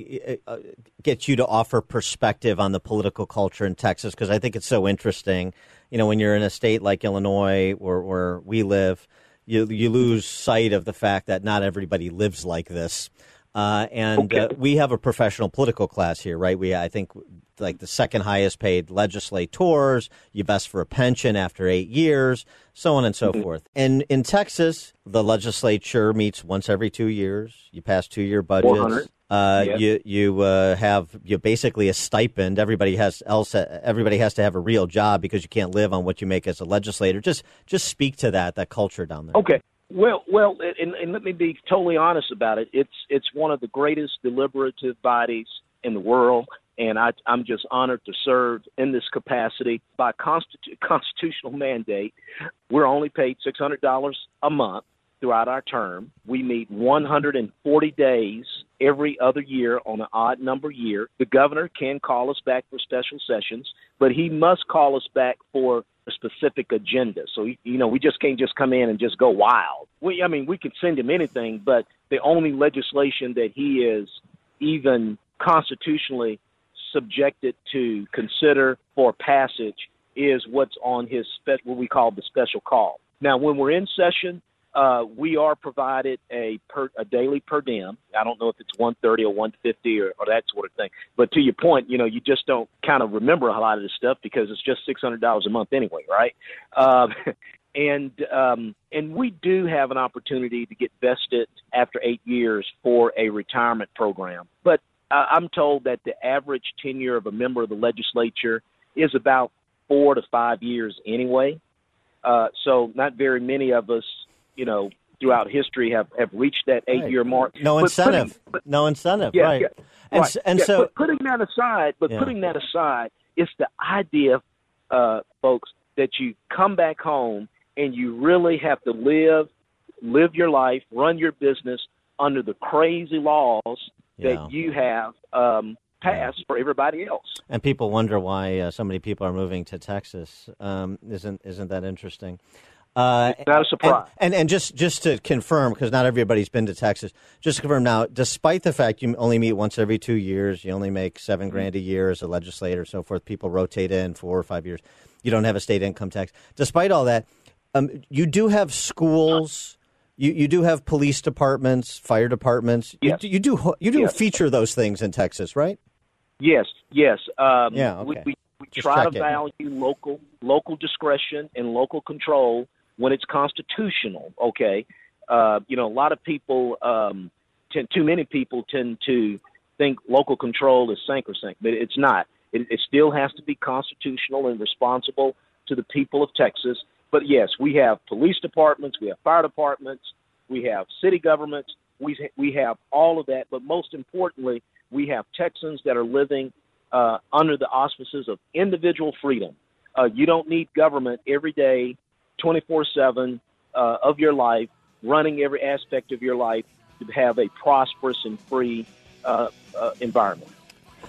S2: uh, get you to offer perspective on the political culture in Texas because I think it's so interesting. You know, when you're in a state like Illinois, where, where we live, you you lose sight of the fact that not everybody lives like this. Uh, and
S9: Okay.
S2: uh, we have a professional political class here, right? We, I think, like the second highest paid legislators. You best for a pension after eight years, so on and so forth. And in Texas, the legislature meets once every two years. You pass two year budgets. Uh,
S9: Yes.
S2: You you uh, have you basically a stipend. Everybody has else. Everybody has to have a real job because you can't live on what you make as a legislator. Just just speak to that that culture down there.
S9: Okay. Well, well, and, and let me be totally honest about it. It's it's one of the greatest deliberative bodies in the world, and I, I'm just honored to serve in this capacity by constitu- constitutional mandate. We're only paid six hundred dollars a month throughout our term. We meet 140 days every other year on an odd number year. The governor can call us back for special sessions, but he must call us back for specific agenda. So you know, we just can't just come in and just go wild. We, I mean, we could send him anything, but the only legislation that he is even constitutionally subjected to consider for passage is what's on his spe- what we call the special call. Now, when we're in session, uh, we are provided a per, a daily per diem. I don't know if it's 130 or 150 or, or that sort of thing. But to your point, you know, you just don't kind of remember a lot of this stuff because it's just $600 a month anyway, right? Um, and um, and we do have an opportunity to get vested after eight years for a retirement program. But uh, I'm told that the average tenure of a member of the legislature is about four to five years anyway. Uh, so not very many of us, you know, throughout history have, have reached that eight year mark.
S2: No
S9: But putting-
S2: incentive. no incentive.
S9: yeah,
S2: right.
S9: yeah,
S2: And,
S9: right.
S2: and
S9: Yeah,
S2: so
S9: but putting that aside, but putting that aside, it's the idea, uh, folks, that you come back home and you really have to live, live your life, run your business under the crazy laws that you have um, passed for everybody else.
S2: And people wonder why uh, so many people are moving to Texas. Um, isn't isn't that interesting? Uh,
S9: not a surprise.
S2: And, and and just just to confirm, because not everybody's been to Texas, just to confirm now, despite the fact you only meet once every two years, you only make seven
S9: Mm-hmm.
S2: grand a year as a legislator, so forth. People rotate in four or five years. You don't have a state income tax. Despite all that, um, you do have schools. You, you do have police departments, fire departments.
S9: Yes.
S2: You, do- you do you do
S9: Yes.
S2: feature those things in Texas, right?
S9: Yes, yes. Um,
S2: Yeah,
S9: we,
S2: okay.
S9: we, we
S2: Just
S9: try to value local local discretion and local control when it's constitutional. Okay, uh, you know, a lot of people, um, tend, too many people tend to think local control is sacrosanct, but it's not. It, it still has to be constitutional and responsible to the people of Texas. But yes, we have police departments, we have fire departments, we have city governments, we we have all of that. But most importantly, we have Texans that are living uh, under the auspices of individual freedom. Uh, you don't need government every day, 24 7 uh, of your life, running every aspect of your life to have a prosperous and free uh, uh, environment.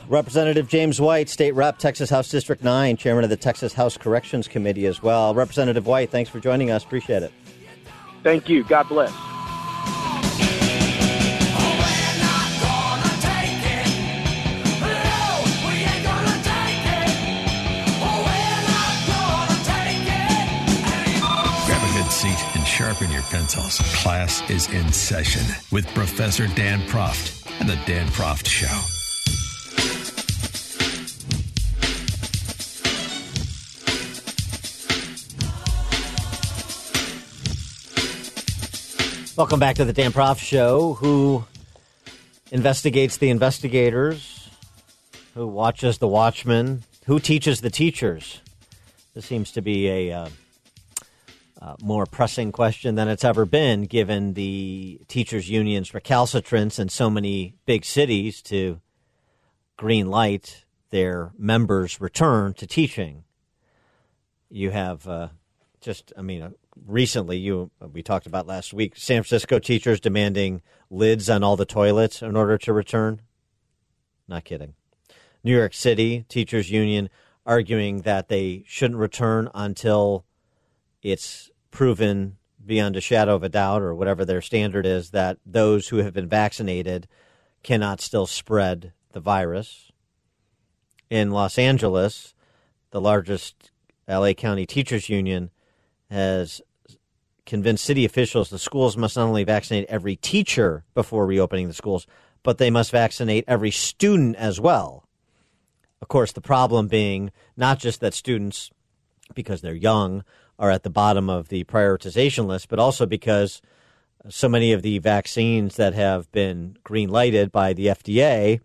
S2: Representative James White, State Rep, Texas House District 9, Chairman of the Texas House Corrections Committee as well. Representative White, thanks for joining us. Appreciate it.
S9: Thank you. God bless.
S1: Pencils. Class is in session with Professor Dan Proft and the Dan Proft Show.
S2: Welcome back to the Dan Proft Show, who investigates the investigators, who watches the watchmen, who teaches the teachers. This seems to be a, uh, more pressing question than it's ever been, given the teachers' unions' recalcitrance in so many big cities to green light their members' return to teaching. You have uh, just, I mean, uh, recently you we talked about last week San Francisco teachers demanding lids on all the toilets in order to return. Not kidding. New York City teachers union arguing that they shouldn't return until it's proven beyond a shadow of a doubt or whatever their standard is that those who have been vaccinated cannot still spread the virus. In Los Angeles, the largest LA County Teachers Union has convinced city officials the schools must not only vaccinate every teacher before reopening the schools, but they must vaccinate every student as well. Of course, the problem being not just that students, because they're young, are at the bottom of the prioritization list, but also because so many of the vaccines that have been green lighted by the FDA,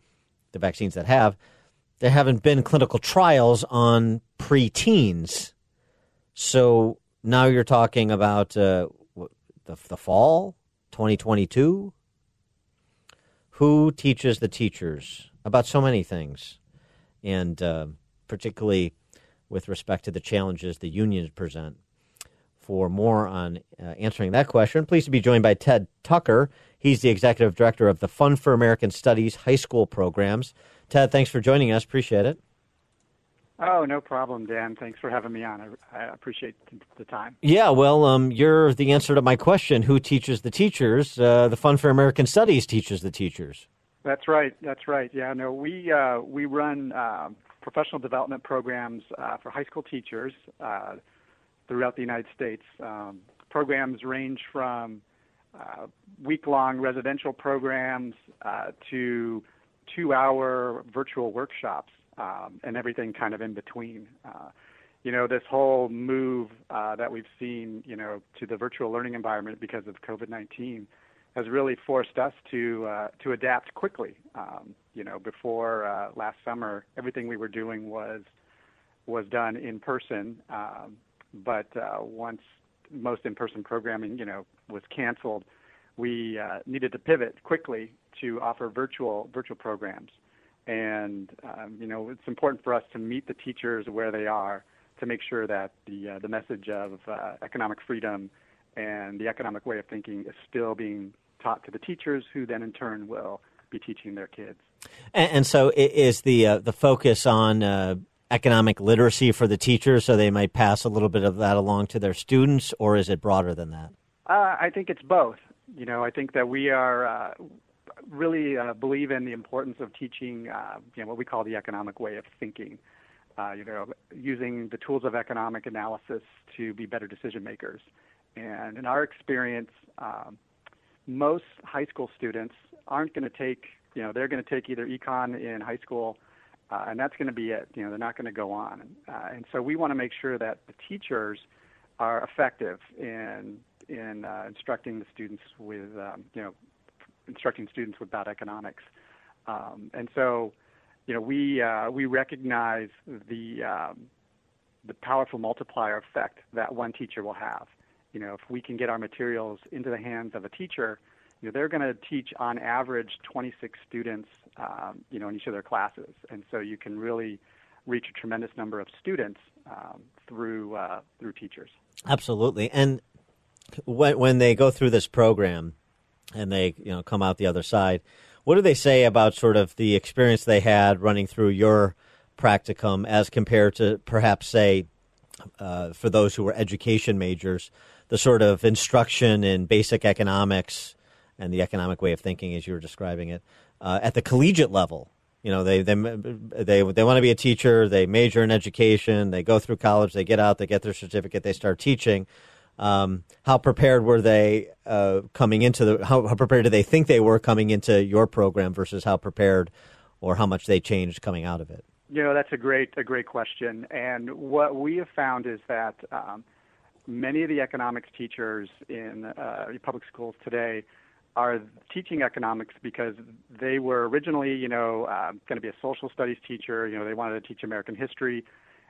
S2: the vaccines that have, there haven't been clinical trials on preteens. So now you're talking about uh, the, the fall, 2022. Who teaches the teachers about so many things? And uh, particularly with respect to the challenges the unions present. For more on uh, answering that question, pleased to be joined by Ted Tucker. He's the executive director of the Fund for American Studies high school programs. Ted, thanks for joining us. Appreciate it.
S10: Oh, no problem, Dan. Thanks for having me on. I, I appreciate the time.
S2: Yeah, well, um, you're the answer to my question who teaches the teachers? Uh, the Fund for American Studies teaches the teachers.
S10: That's right. That's right. Yeah, no, we, uh, we run uh, professional development programs uh, for high school teachers uh, throughout the United States. Um, programs range from uh, week long residential programs to two hour virtual workshops um, and everything kind of in between. Uh, you know, this whole move uh, that we've seen, you know, to the virtual learning environment because of COVID-19 has really forced us to uh, to adapt quickly. Um, you know, before uh, last summer, everything we were doing was was done in person, um, but uh, once most in-person programming, you know, was canceled, we uh, needed to pivot quickly to offer virtual virtual programs and um, you know it's important for us to meet the teachers where they are to make sure that the uh, the message of uh, economic freedom and the economic way of thinking is still being taught to the teachers, who then in turn will be teaching their kids.
S2: And, and so, is the uh, the focus on uh, economic literacy for the teachers, so they might pass a little bit of that along to their students, or is it broader than that?
S10: Uh, I think it's both. You know, I think that we are uh, really uh, believe in the importance of teaching, uh, you know, what we call the economic way of thinking. Uh, you know, using the tools of economic analysis to be better decision makers. And in our experience, um, most high school students aren't going to take, you know, they're going to take either econ in high school, uh, and that's going to be it. You know, they're not going to go on. Uh, and so we want to make sure that the teachers are effective in in uh, instructing the students with, um, you know, instructing students about economics. Um, and so, you know, we uh, we recognize the um, the powerful multiplier effect that one teacher will have. You know, if we can get our materials into the hands of a teacher, you know, they're going to teach on average 26 students, um, you know, in each of their classes, and so you can really reach a tremendous number of students um, through uh, through teachers.
S2: Absolutely, and when when they go through this program, and they you know come out the other side. What do they say about sort of the experience they had running through your practicum as compared to perhaps say uh, for those who were education majors, the sort of instruction in basic economics and the economic way of thinking as you were describing it uh, at the collegiate level? You know, they they they they want to be a teacher. They major in education. They go through college. They get out. They get their certificate. They start teaching um, how prepared were they uh, coming into the? How, how, prepared do they think they were coming into your program versus how prepared, or how much they changed coming out of it?
S10: You know, that's a great a great question. And what we have found is that um, many of the economics teachers in uh, public schools today are teaching economics because they were originally, you know, uh, going to be a social studies teacher. You know, they wanted to teach American history,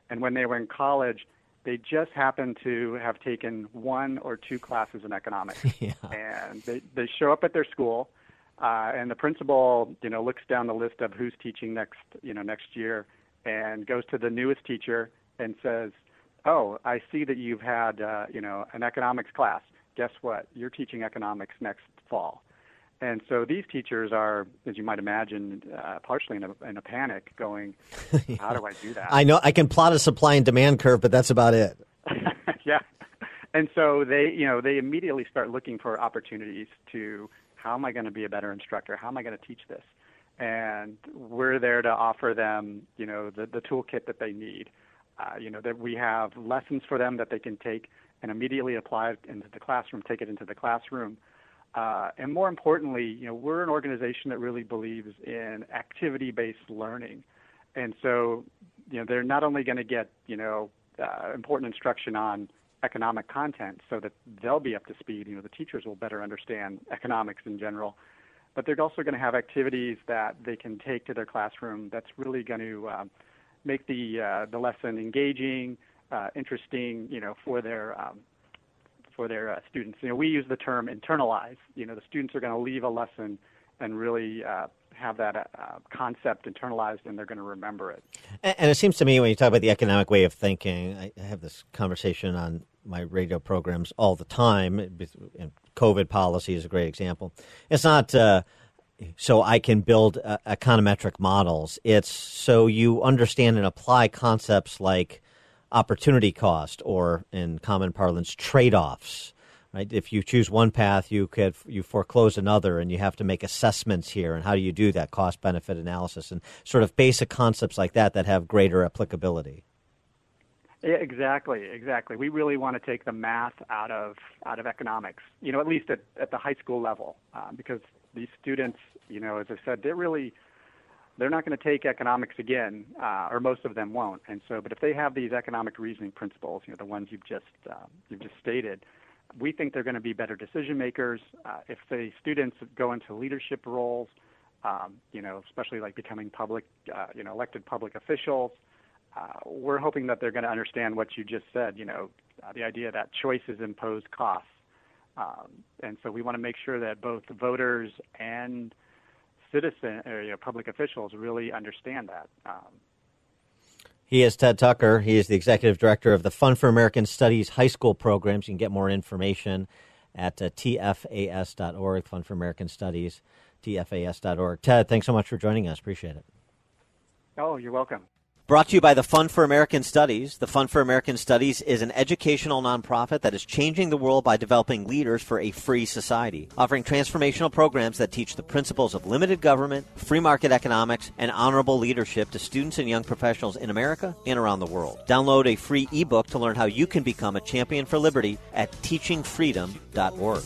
S10: and when they were in college, they just happened to have taken one or two classes in economics,
S2: yeah.
S10: and they they show up at their school, uh, and the principal you know looks down the list of who's teaching next you know next year, and goes to the newest teacher and says, "Oh, I see that you've had uh, you know an economics class. Guess what? You're teaching economics next fall." And so these teachers are, as you might imagine, uh, partially in a, in a panic, going, "How do I do that?"
S2: I know I can plot a supply and demand curve, but that's about it.
S10: yeah, and so they, you know, they immediately start looking for opportunities to, how am I going to be a better instructor? How am I going to teach this? And we're there to offer them, you know, the the toolkit that they need. Uh, you know, that we have lessons for them that they can take and immediately apply it into the classroom, take it into the classroom. Uh, and more importantly, you know, we're an organization that really believes in activity-based learning, and so, you know, they're not only going to get, you know, uh, important instruction on economic content, so that they'll be up to speed. You know, the teachers will better understand economics in general, but they're also going to have activities that they can take to their classroom. That's really going to uh, make the uh, the lesson engaging, uh, interesting, you know, for their um, for their uh, students. You know, we use the term internalize. You know, the students are going to leave a lesson and really uh, have that uh, concept internalized, and they're going to remember it.
S2: And, and, it seems to me when you talk about the economic way of thinking, I, I have this conversation on my radio programs all the time. And COVID policy is a great example. It's not. Uh, so I can build uh, econometric models. It's so you understand and apply concepts like opportunity cost, or in common parlance, trade-offs. Right? If you choose one path, you could you foreclose another, and you have to make assessments here. And how do you do that? Cost benefit analysis and sort of basic concepts like that that have greater applicability.
S10: Yeah, exactly, exactly. We really want to take the math out of out of economics. You know, at least at, at the high school level, uh, because these students, you know, as I said, they're really they're not going to take economics again, uh, or most of them won't. And so, but if they have these economic reasoning principles, you know, the ones you've just uh, you've just stated, we think they're going to be better decision makers. Uh, if the students go into leadership roles, um, you know, especially like becoming public, uh, you know, elected public officials, uh, we're hoping that they're going to understand what you just said. You know, uh, the idea that choices impose costs. Um, and so we want to make sure that both voters and citizen or you know, public officials really understand that. Um,
S2: he is Ted Tucker. He is the executive director of the Fund for American Studies high school programs. You can get more information at uh, tfas.org, Fund for American Studies, tfas.org. Ted, thanks so much for joining us. Appreciate it.
S10: Oh, you're welcome.
S2: Brought to you by the Fund for American Studies. The Fund for American Studies is an educational nonprofit that is changing the world by developing leaders for a free society, offering transformational programs that teach the principles of limited government, free market economics, and honorable leadership to students and young professionals in America and around the world. Download a free ebook to learn how you can become a champion for liberty at teachingfreedom.org.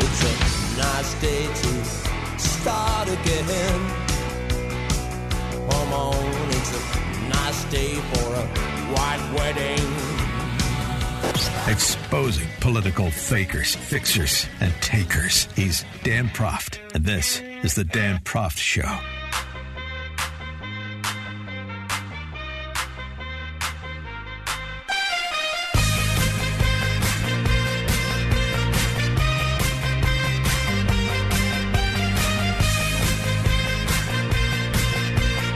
S2: It's a nice day to start again. Come on, it's a nice day for a white wedding. Exposing political fakers, fixers, and takers. He's Dan Proft, and this is The Dan Proft Show.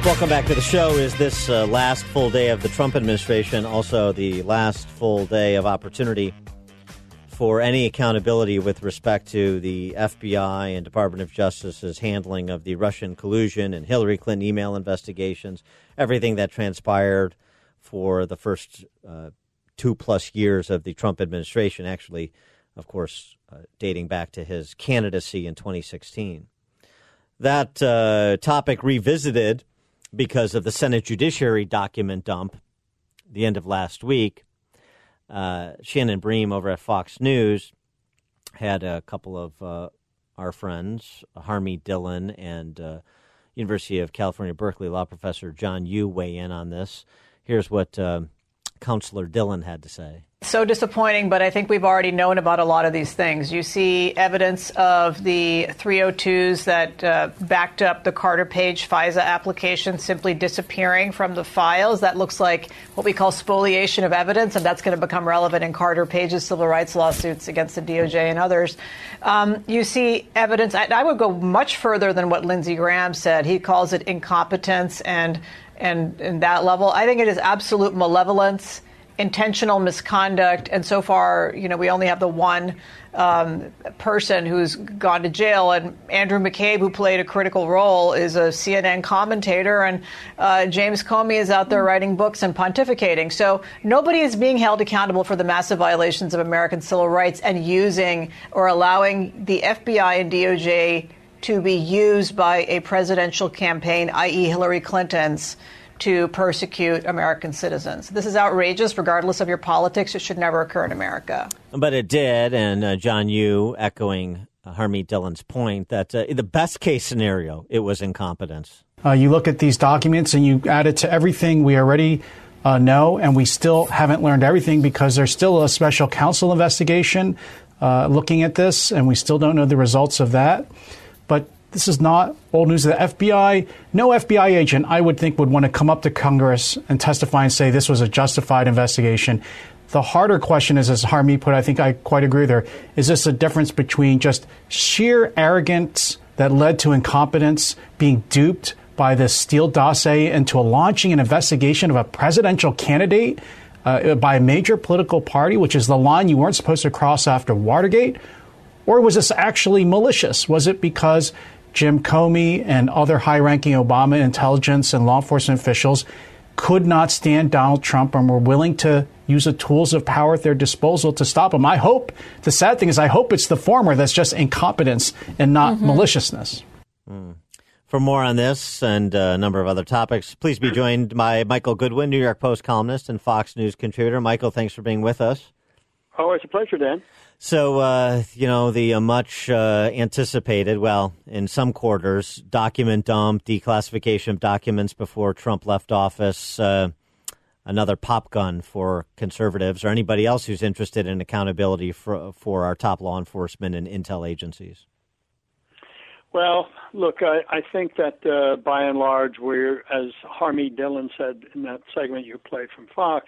S2: Welcome back to the show. Is this uh, last full day of the Trump administration also the last full day of opportunity for any accountability with respect to the FBI and Department of Justice's handling of the Russian collusion and Hillary Clinton email investigations, everything that transpired for the first uh, two plus years of the Trump administration, actually, of course, uh, dating back to his candidacy in 2016. That uh, topic revisited because of the Senate Judiciary document dump the end of last week. Uh, Shannon Bream over at Fox News had a couple of uh, our friends, Harmeet Dillon and uh, University of California, Berkeley law professor John Yoo, weigh in on this. Here's what uh, Counselor Dillon had to say.
S11: So disappointing, but I think we've already known about a lot of these things. You see evidence of the 302s that uh, backed up the Carter Page FISA application simply disappearing from the files. That looks like what we call spoliation of evidence, and that's going to become relevant in Carter Page's civil rights lawsuits against the DOJ and others. Um, you see evidence. I, I would go much further than what Lindsey Graham said. He calls it incompetence and and, and that level. I think it is absolute malevolence intentional misconduct. And so far, you know, we only have the one um, person who's gone to jail. And Andrew McCabe, who played a critical role, is a CNN commentator. And uh, James Comey is out there writing books and pontificating. So nobody is being held accountable for the massive violations of American civil rights and using or allowing the FBI and DOJ to be used by a presidential campaign, i.e., Hillary Clinton's to persecute American citizens. This is outrageous, regardless of your politics. It should never occur in America.
S2: But it did, and uh, John Yoo echoing uh, Harmeet Dillon's point that uh, the best case scenario, it was incompetence.
S12: Uh, you look at these documents and you add it to everything we already uh, know, and we still haven't learned everything because there's still a special counsel investigation uh, looking at this, and we still don't know the results of that. This is not old news. Of the FBI, no FBI agent, I would think, would want to come up to Congress and testify and say this was a justified investigation. The harder question is, as Harmeet put, I think I quite agree there, is this a difference between just sheer arrogance that led to incompetence, being duped by this Steele dossier into launching an investigation of a presidential candidate uh, by a major political party, which is the line you weren't supposed to cross after Watergate? Or was this actually malicious? Was it because Jim Comey and other high ranking Obama intelligence and law enforcement officials could not stand Donald Trump and were willing to use the tools of power at their disposal to stop him. I hope, the sad thing is, I hope it's the former that's just incompetence and not mm-hmm. maliciousness.
S2: Mm. For more on this and a number of other topics, please be joined by Michael Goodwin, New York Post columnist and Fox News contributor. Michael, thanks for being with us.
S13: Oh, it's a pleasure, Dan.
S2: So, uh, you know, the uh, much uh, anticipated, well, in some quarters, document dump, declassification of documents before Trump left office, uh, another pop gun for conservatives or anybody else who's interested in accountability for, for our top law enforcement and intel agencies.
S13: Well, look, I, I think that uh, by and large, we're, as Harmeet Dillon said in that segment you played from Fox,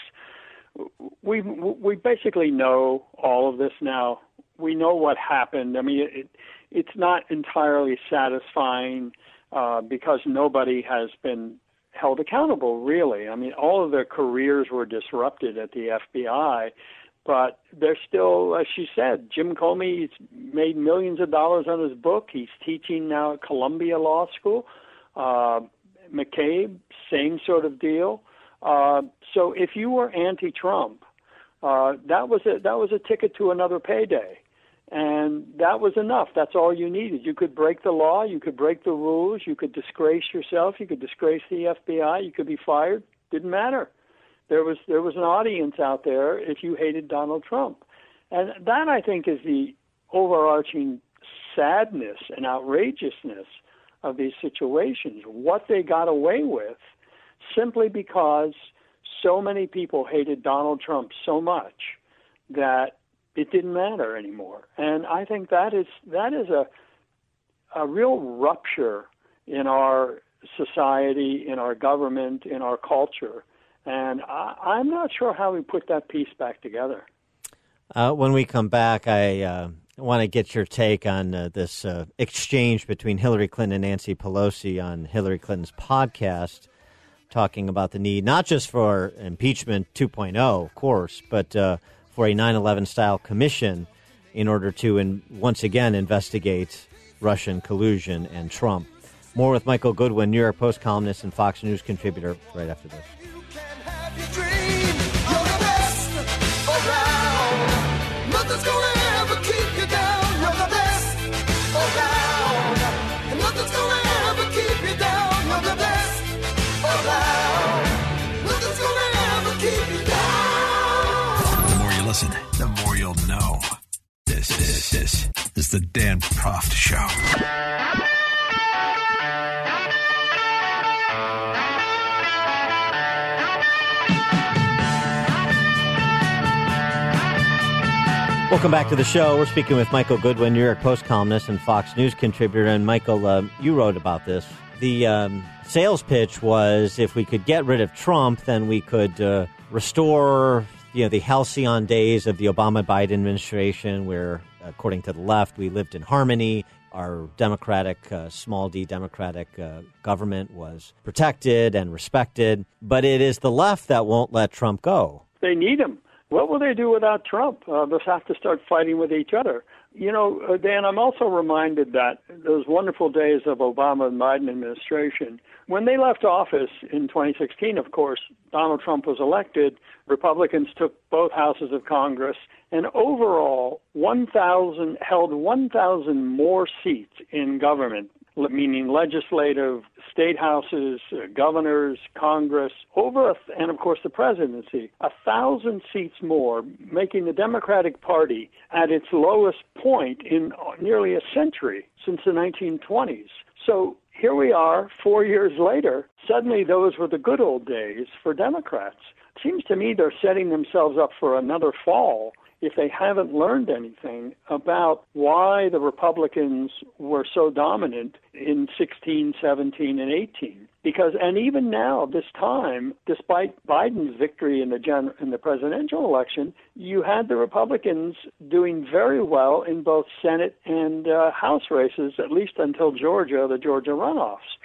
S13: we we basically know all of this now. We know what happened. I mean, it, it's not entirely satisfying uh, because nobody has been held accountable. Really, I mean, all of their careers were disrupted at the FBI, but they're still, as she said, Jim Comey. He's made millions of dollars on his book. He's teaching now at Columbia Law School. Uh, McCabe, same sort of deal. Uh, so if you were anti-Trump, uh, that was a that was a ticket to another payday, and that was enough. That's all you needed. You could break the law, you could break the rules, you could disgrace yourself, you could disgrace the FBI, you could be fired. Didn't matter. There was there was an audience out there if you hated Donald Trump, and that I think is the overarching sadness and outrageousness of these situations. What they got away with simply because so many people hated Donald Trump so much that it didn't matter anymore. And I think that is that is a a real rupture in our society, in our government, in our culture. And I, I'm not sure how we put that piece back together.
S2: Uh, when we come back, I uh, want to get your take on uh, this uh, exchange between Hillary Clinton and Nancy Pelosi on Hillary Clinton's podcast talking about the need not just for impeachment 2.0, of course, but uh, for a 9 11 style commission in order to in, once again investigate Russian collusion and Trump. More with Michael Goodwin, New York Post columnist and Fox News contributor, right after this. listen, the more you'll know.
S1: This, this, this is the Dan Proft Show.
S2: Welcome back to the show. We're speaking with Michael Goodwin, New York Post columnist and Fox News contributor. And Michael, uh, you wrote about this. The um, sales pitch was if we could get rid of Trump, then we could uh, restore you know the halcyon days of the Obama Biden administration, where according to the left we lived in harmony. Our democratic, uh, small d democratic uh, government was protected and respected. But it is the left that won't let Trump go.
S13: They need him. What will they do without Trump? Uh, they'll have to start fighting with each other. You know, uh, Dan, I'm also reminded that those wonderful days of Obama and Biden administration, when they left office in 2016, of course, Donald Trump was elected. Republicans took both houses of Congress, and overall, 1,000 held 1,000 more seats in government meaning legislative, state houses, uh, governors, Congress, over, a, and of course the presidency, a thousand seats more, making the Democratic Party at its lowest point in nearly a century since the 1920s. So here we are, four years later. Suddenly, those were the good old days for Democrats. Seems to me they're setting themselves up for another fall if they haven't learned anything about why the Republicans were so dominant in 16, 17, and 18. Because, and even now, this time, despite Biden's victory in the gen, in the presidential election, you had the Republicans doing very well in both Senate and uh, House races, at least until Georgia, the Georgia runoffs.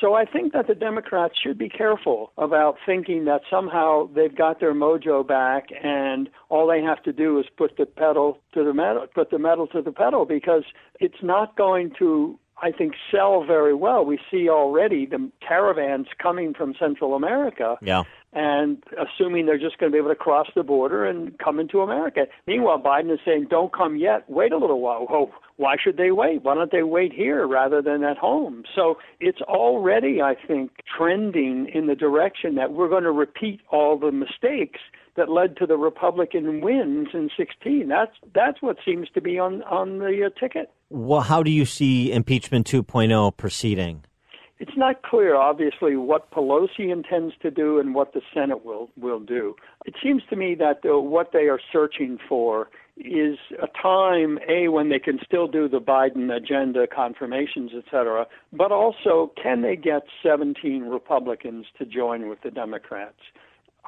S13: So I think that the Democrats should be careful about thinking that somehow they've got their mojo back and all they have to do is put the pedal to the metal, put the metal to the pedal because it's not going to I think sell very well. We see already the caravans coming from Central America.
S2: Yeah.
S13: And assuming they're just going to be able to cross the border and come into America. Meanwhile, Biden is saying, don't come yet. Wait a little while. Why should they wait? Why don't they wait here rather than at home? So it's already, I think, trending in the direction that we're going to repeat all the mistakes that led to the Republican wins in 16. That's that's what seems to be on on the uh, ticket.
S2: Well, how do you see impeachment 2.0 proceeding?
S13: It's not clear, obviously, what Pelosi intends to do and what the Senate will will do. It seems to me that uh, what they are searching for is a time a when they can still do the Biden agenda confirmations et cetera but also can they get 17 Republicans to join with the Democrats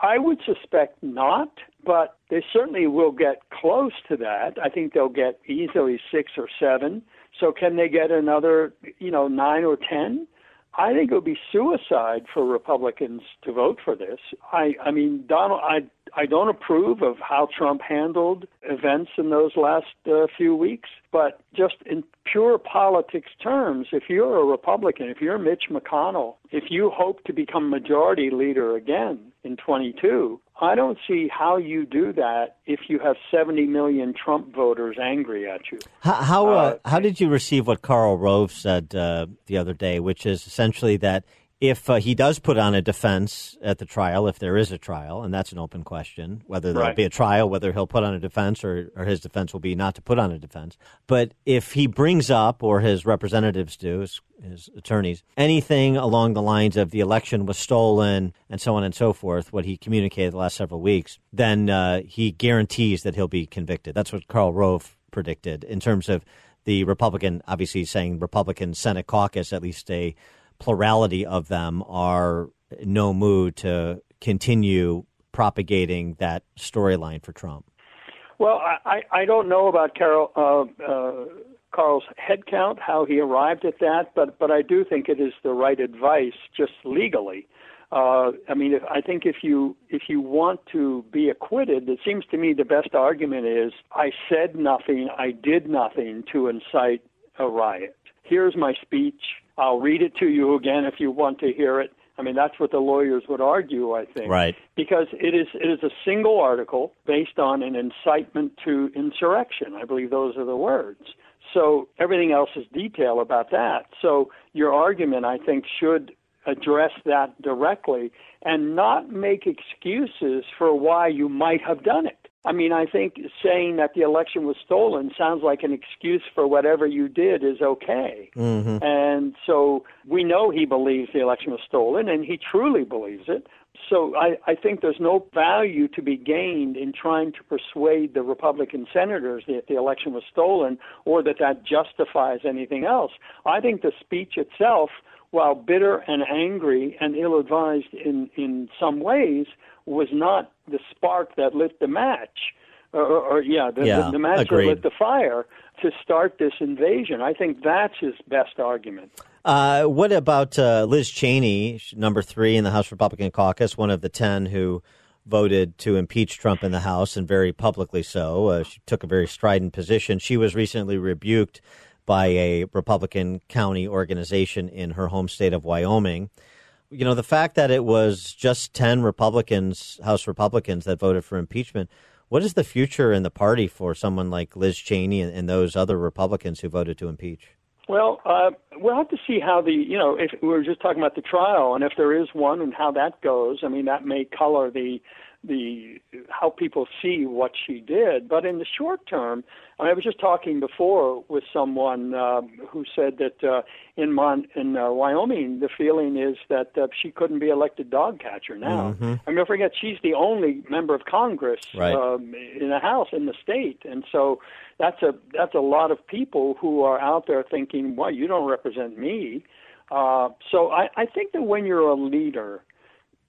S13: I would suspect not but they certainly will get close to that. I think they'll get easily 6 or 7 so can they get another you know 9 or 10 I think it would be suicide for Republicans to vote for this. I, I mean, Donald, I, I don't approve of how Trump handled events in those last uh, few weeks, but just in pure politics terms, if you're a Republican, if you're Mitch McConnell, if you hope to become majority leader again in 22, I don't see how you do that if you have 70 million Trump voters angry at you.
S2: How how, uh, uh, how did you receive what Karl Rove said uh, the other day, which is essentially that if uh, he does put on a defense at the trial, if there is a trial, and that's an open question, whether there'll
S13: right.
S2: be a trial, whether he'll put on a defense or, or his defense will be not to put on a defense. But if he brings up, or his representatives do, his, his attorneys, anything along the lines of the election was stolen and so on and so forth, what he communicated the last several weeks, then uh, he guarantees that he'll be convicted. That's what Karl Rove predicted in terms of the Republican, obviously saying Republican Senate caucus, at least a plurality of them are no mood to continue propagating that storyline for Trump?
S13: Well, I, I don't know about Carol, uh, uh, Karl's headcount, how he arrived at that, but but I do think it is the right advice, just legally. Uh, I mean, if, I think if you if you want to be acquitted, it seems to me the best argument is I said nothing, I did nothing to incite a riot. Here's my speech. I'll read it to you again if you want to hear it. I mean, that's what the lawyers would argue, I think.
S2: Right.
S13: Because it is it is a single article based on an incitement to insurrection. I believe those are the words. So everything else is detail about that. So your argument, I think, should address that directly and not make excuses for why you might have done it. I mean, I think saying that the election was stolen sounds like an excuse for whatever you did is okay.
S2: Mm-hmm.
S13: And so we know he believes the election was stolen, and he truly believes it. So I, I think there's no value to be gained in trying to persuade the Republican senators that the election was stolen or that that justifies anything else. I think the speech itself, while bitter and angry and ill advised in, in some ways, was not the spark that lit the match. Or, or, yeah, the,
S2: Yeah,
S13: the, the match
S2: agreed.
S13: that lit the fire to start this invasion. I think that's his best argument.
S2: Uh, what about uh, Liz Cheney, number three in the House Republican caucus, one of the 10 who voted to impeach Trump in the House, and very publicly so? Uh, she took a very strident position. She was recently rebuked by a Republican county organization in her home state of Wyoming. You know, the fact that it was just 10 Republicans, House Republicans, that voted for impeachment. What is the future in the party for someone like Liz Cheney and, and those other Republicans who voted to impeach?
S13: Well, uh, we'll have to see how the, you know, if we were just talking about the trial and if there is one and how that goes. I mean, that may color the, the, how people see what she did. But in the short term, I, mean, I was just talking before with someone uh, who said that uh, in Mon, in uh, Wyoming, the feeling is that uh, she couldn't be elected dog catcher now.
S2: Mhm.
S13: I mean, don't forget she's the only member of Congress
S2: Right.
S13: um, in the House in the state, and so that's a that's a lot of people who are out there thinking, "Well, you don't represent me." Uh, so I, I think that when you're a leader,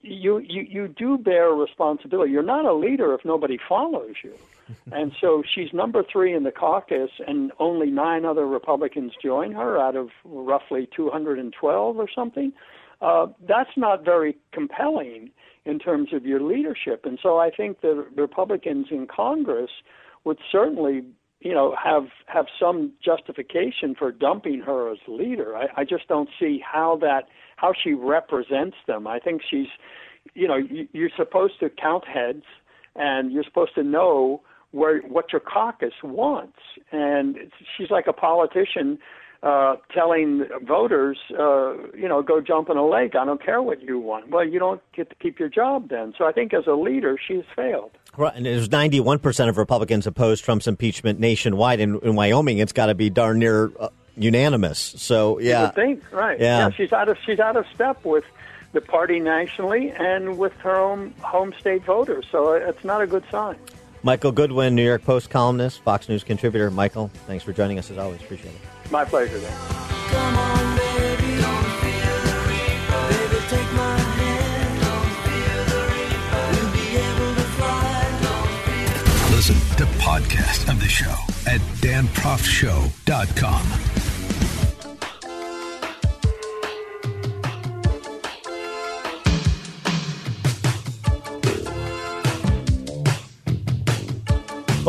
S13: you, you you do bear responsibility. You're not a leader if nobody follows you. and so she's number three in the caucus, and only nine other Republicans join her out of roughly 212 or something. Uh, that's not very compelling in terms of your leadership. And so I think the Republicans in Congress would certainly, you know, have have some justification for dumping her as leader. I, I just don't see how that how she represents them. I think she's, you know, you, you're supposed to count heads, and you're supposed to know where what your caucus wants. And she's like a politician uh, telling voters, uh, you know, go jump in a lake. I don't care what you want. Well, you don't get to keep your job then. So I think as a leader, she's failed.
S2: Right, and there's 91% of Republicans oppose Trump's impeachment nationwide. In, in Wyoming, it's got to be darn near uh, unanimous. So, yeah.
S13: would think, right?
S2: Yeah.
S13: she's out of she's out of step with the party nationally and with her own home state voters. So uh, it's not a good sign.
S2: Michael Goodwin, New York Post columnist, Fox News contributor. Michael, thanks for joining us as always. Appreciate it.
S13: My pleasure. Then.
S1: Listen to podcast of the show at danproftshow.com.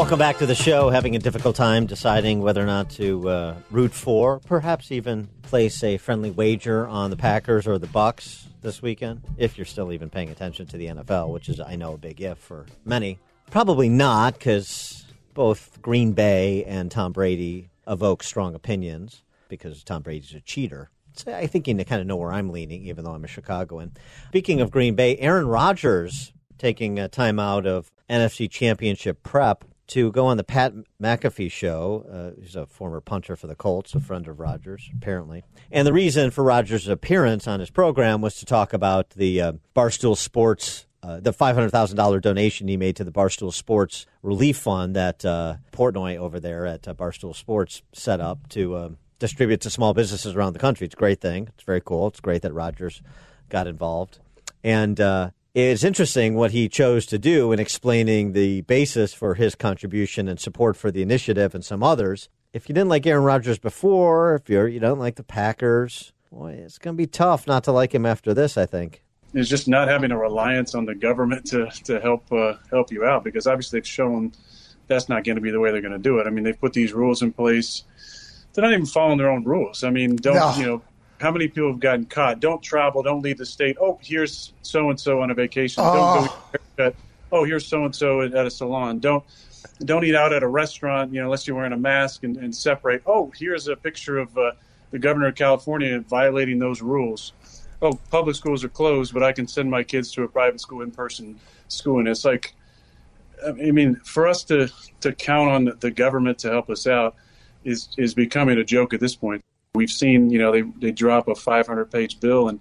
S2: Welcome back to the show. Having a difficult time deciding whether or not to uh, root for, perhaps even place a friendly wager on the Packers or the Bucs this weekend, if you're still even paying attention to the NFL, which is, I know, a big if for many. Probably not, because both Green Bay and Tom Brady evoke strong opinions because Tom Brady's a cheater. So I think you kind of know where I'm leaning, even though I'm a Chicagoan. Speaking of Green Bay, Aaron Rodgers taking a time out of NFC Championship prep to go on the Pat McAfee show. Uh, he's a former punter for the Colts, a friend of Rodgers, apparently. And the reason for Rodgers' appearance on his program was to talk about the uh, Barstool Sports. Uh, the $500,000 donation he made to the Barstool Sports Relief Fund that uh, Portnoy over there at uh, Barstool Sports set up to uh, distribute to small businesses around the country. It's a great thing. It's very cool. It's great that Rodgers got involved. And uh, it's interesting what he chose to do in explaining the basis for his contribution and support for the initiative and some others. If you didn't like Aaron Rodgers before, if you're you don't like the Packers, boy, it's going to be tough not to like him after this. I think.
S14: is just not having a reliance on the government to to help uh, help you out because obviously they've shown that's not going to be the way they're going to do it. I mean, they've put these rules in place. They're not even following their own rules. I mean, don't
S15: No.
S14: you know? How many people have gotten caught? Don't travel. Don't leave the state. Oh, here's so and so on a vacation. Don't go haircut. Oh, here's so and so at a salon. Don't don't eat out at a restaurant. You know, unless you're wearing a mask and, and separate. Oh, here's a picture of uh, the governor of California violating those rules. Oh, public schools are closed, but I can send my kids to a private school in person school, and it's like I mean, for us to to count on the government to help us out is is becoming a joke at this point. We've seen, you know, they they drop a 500 page bill and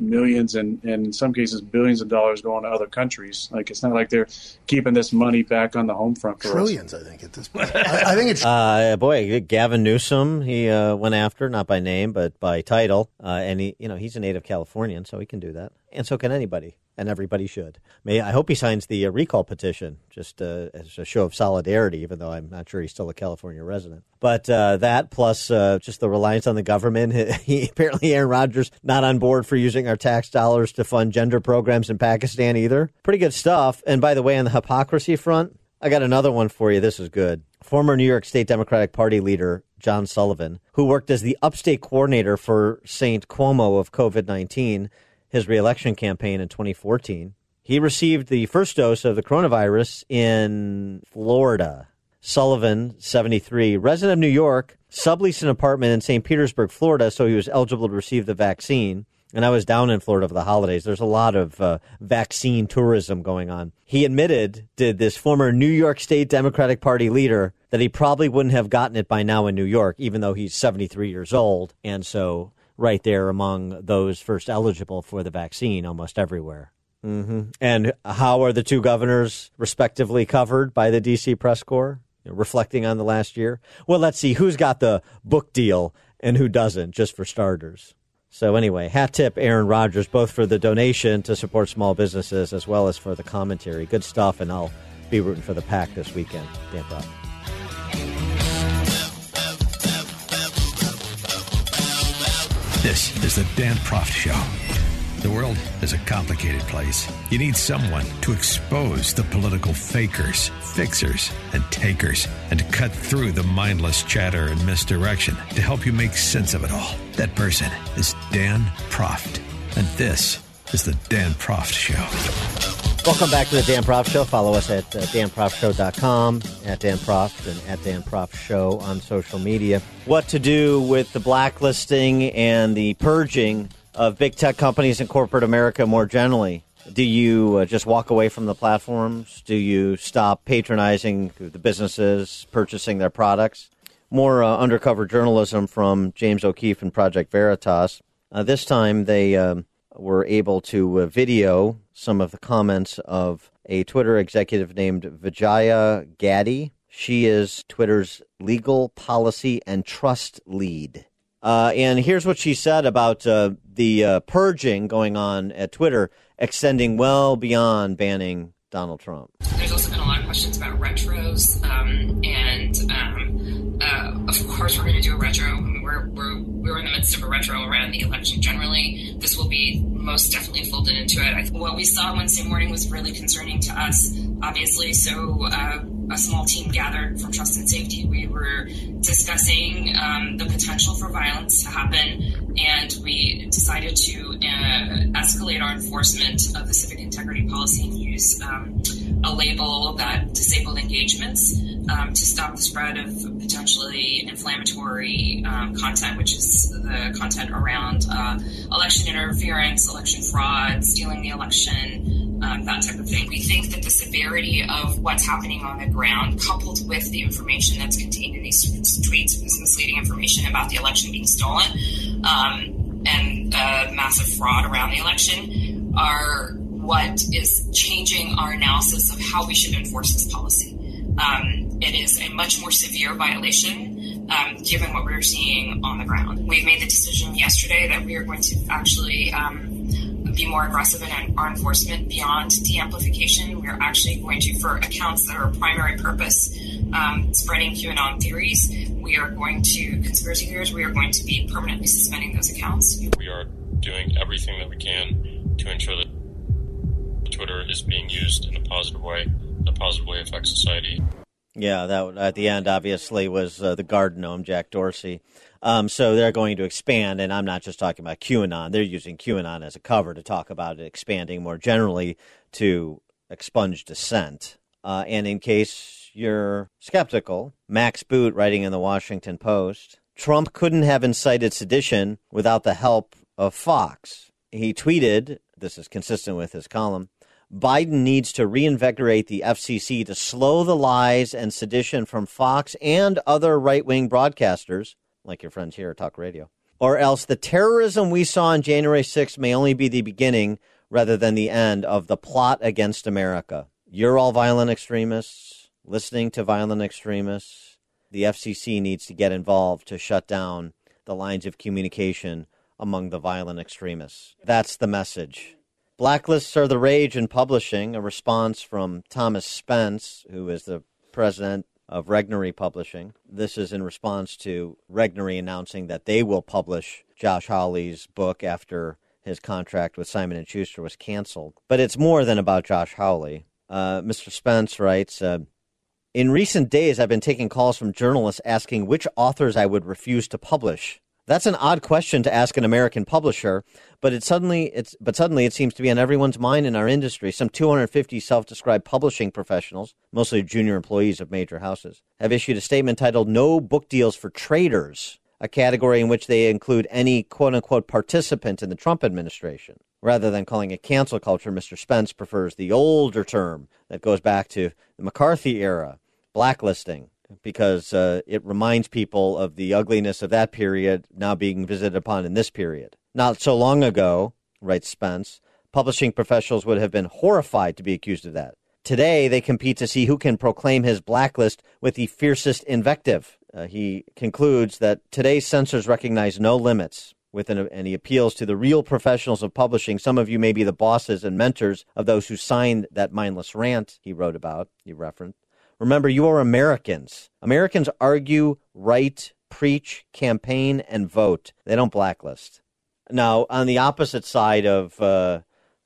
S14: millions and, and in some cases billions of dollars going to other countries. Like it's not like they're keeping this money back on the home front for
S15: trillions.
S14: Us.
S15: I think at this point, I, I think it's
S2: uh, boy Gavin Newsom. He uh, went after not by name but by title, uh, and he you know he's a native Californian, so he can do that, and so can anybody and everybody should. May I hope he signs the uh, recall petition just uh, as a show of solidarity, even though I'm not sure he's still a California resident. But uh, that plus uh, just the reliance on the government. He, apparently Aaron Rodgers not on board for using our tax dollars to fund gender programs in Pakistan either. Pretty good stuff. And by the way, on the hypocrisy front, I got another one for you. This is good. Former New York State Democratic Party leader John Sullivan, who worked as the upstate coordinator for St. Cuomo of COVID 19 his reelection campaign in 2014. He received the first dose of the coronavirus in Florida. Sullivan, 73, resident of New York, subleased an apartment in St. Petersburg, Florida, so he was eligible to receive the vaccine. And I was down in Florida for the holidays. There's a lot of uh, vaccine tourism going on. He admitted, did this former New York State Democratic Party leader, that he probably wouldn't have gotten it by now in New York, even though he's 73 years old. And so right there among those first eligible for the vaccine almost everywhere. Mm-hmm. And how are the two governors respectively covered by the DC press corps? Reflecting on the last year? Well, let's see who's got the book deal and who doesn't, just for starters. So, anyway, hat tip Aaron Rodgers, both for the donation to support small businesses as well as for the commentary. Good stuff, and I'll be rooting for the pack this weekend. Proft.
S1: This is the Dan Proft Show. The world is a complicated place. You need someone to expose the political fakers, fixers, and takers, and to cut through the mindless chatter and misdirection to help you make sense of it all. That person is Dan Proft. And this is the Dan Proft Show.
S2: Welcome back to the Dan Proft Show. Follow us at uh, danproftshow.com, at Dan Proft, and at Dan Proft Show on social media. What to do with the blacklisting and the purging of big tech companies in corporate America more generally? Do you uh, just walk away from the platforms? Do you stop patronizing the businesses, purchasing their products? More uh, undercover journalism from James O'Keefe and Project Veritas. Uh, this time they um, were able to uh, video some of the comments of a Twitter executive named Vijaya Gadde. She is Twitter's legal policy and trust lead. Uh, and here's what she said about uh, the uh, purging going on at Twitter, extending well beyond banning Donald Trump.
S16: There's also been a lot of questions about retros, um, and um, uh, of course, we're going to do a retro. I mean, we're, we're, we're in the midst of a retro around the election generally. This will be most definitely folded into it. What we saw Wednesday morning was really concerning to us, obviously. So, uh, a small team gathered from Trust and Safety. We were discussing um, the potential for violence to happen, and we decided to uh, escalate our enforcement of the civic integrity policy and use um, a label that disabled engagements um, to stop the spread of potentially inflammatory um, content, which is the content around uh, election interference, election fraud, stealing the election, um, that type of thing. We think that the severity of what's happening on the ground, coupled with the information that's contained in these tweets, this misleading information about the election being stolen, um, and uh, massive fraud around the election, are what is changing our analysis of how we should enforce this policy. Um, it is a much more severe violation um, given what we're seeing on the ground. We've made the decision yesterday that we are going to actually um, be more aggressive in our enforcement beyond de-amplification. We're actually going to, for accounts that are primary purpose, um, spreading QAnon theories, we are going to, conspiracy theories, we are going to be permanently suspending those accounts.
S17: We are doing everything that we can to ensure that Twitter is being used in a positive way, a positive way affects society.
S2: Yeah, that at the end obviously was uh, the garden gnome, Jack Dorsey. Um, so they're going to expand, and I'm not just talking about QAnon. They're using QAnon as a cover to talk about it expanding more generally to expunge dissent. Uh, and in case you're skeptical, Max Boot, writing in the Washington Post, Trump couldn't have incited sedition without the help of Fox. He tweeted, this is consistent with his column, Biden needs to reinvigorate the FCC to slow the lies and sedition from Fox and other right wing broadcasters, like your friends here at Talk Radio. Or else the terrorism we saw on January 6th may only be the beginning rather than the end of the plot against America. You're all violent extremists, listening to violent extremists. The FCC needs to get involved to shut down the lines of communication among the violent extremists. That's the message. Blacklists are the rage in publishing, a response from Thomas Spence, who is the president of Regnery Publishing. This is in response to Regnery announcing that they will publish Josh Hawley's book after his contract with Simon & Schuster was canceled. But it's more than about Josh Hawley. Uh, Mr. Spence writes, uh, in recent days, I've been taking calls from journalists asking which authors I would refuse to publish. That's an odd question to ask an American publisher, but it suddenly it's but suddenly it seems to be on everyone's mind in our industry. Some 250 self-described publishing professionals, mostly junior employees of major houses, have issued a statement titled "No Book Deals for Traitors," a category in which they include any quote-unquote participant in the Trump administration. Rather than calling it cancel culture, Mr. Spence prefers the older term that goes back to the McCarthy era, blacklisting because uh, it reminds people of the ugliness of that period now being visited upon in this period. Not so long ago, writes Spence, publishing professionals would have been horrified to be accused of that. Today, they compete to see who can proclaim his blacklist with the fiercest invective. Uh, he concludes that today's censors recognize no limits. Within a, and he appeals to the real professionals of publishing. Some of you may be the bosses and mentors of those who signed that mindless rant he wrote about, he referenced. Remember, you are Americans. Americans argue, write, preach, campaign, and vote. They don't blacklist. Now, on the opposite side of uh,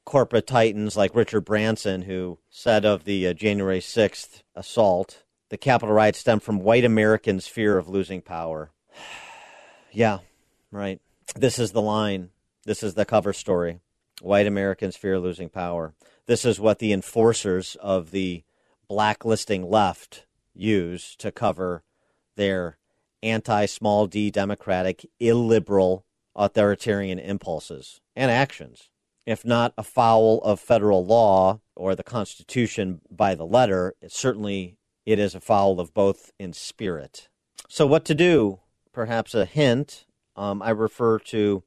S2: corporate titans like Richard Branson, who said of the uh, January 6th assault, the Capitol riot stemmed from white Americans' fear of losing power. yeah, right. This is the line. This is the cover story. White Americans fear losing power. This is what the enforcers of the blacklisting left use to cover their anti small d democratic, illiberal, authoritarian impulses and actions. If not a foul of federal law or the Constitution by the letter, it certainly it is a foul of both in spirit. So, what to do? Perhaps a hint. Um, I refer to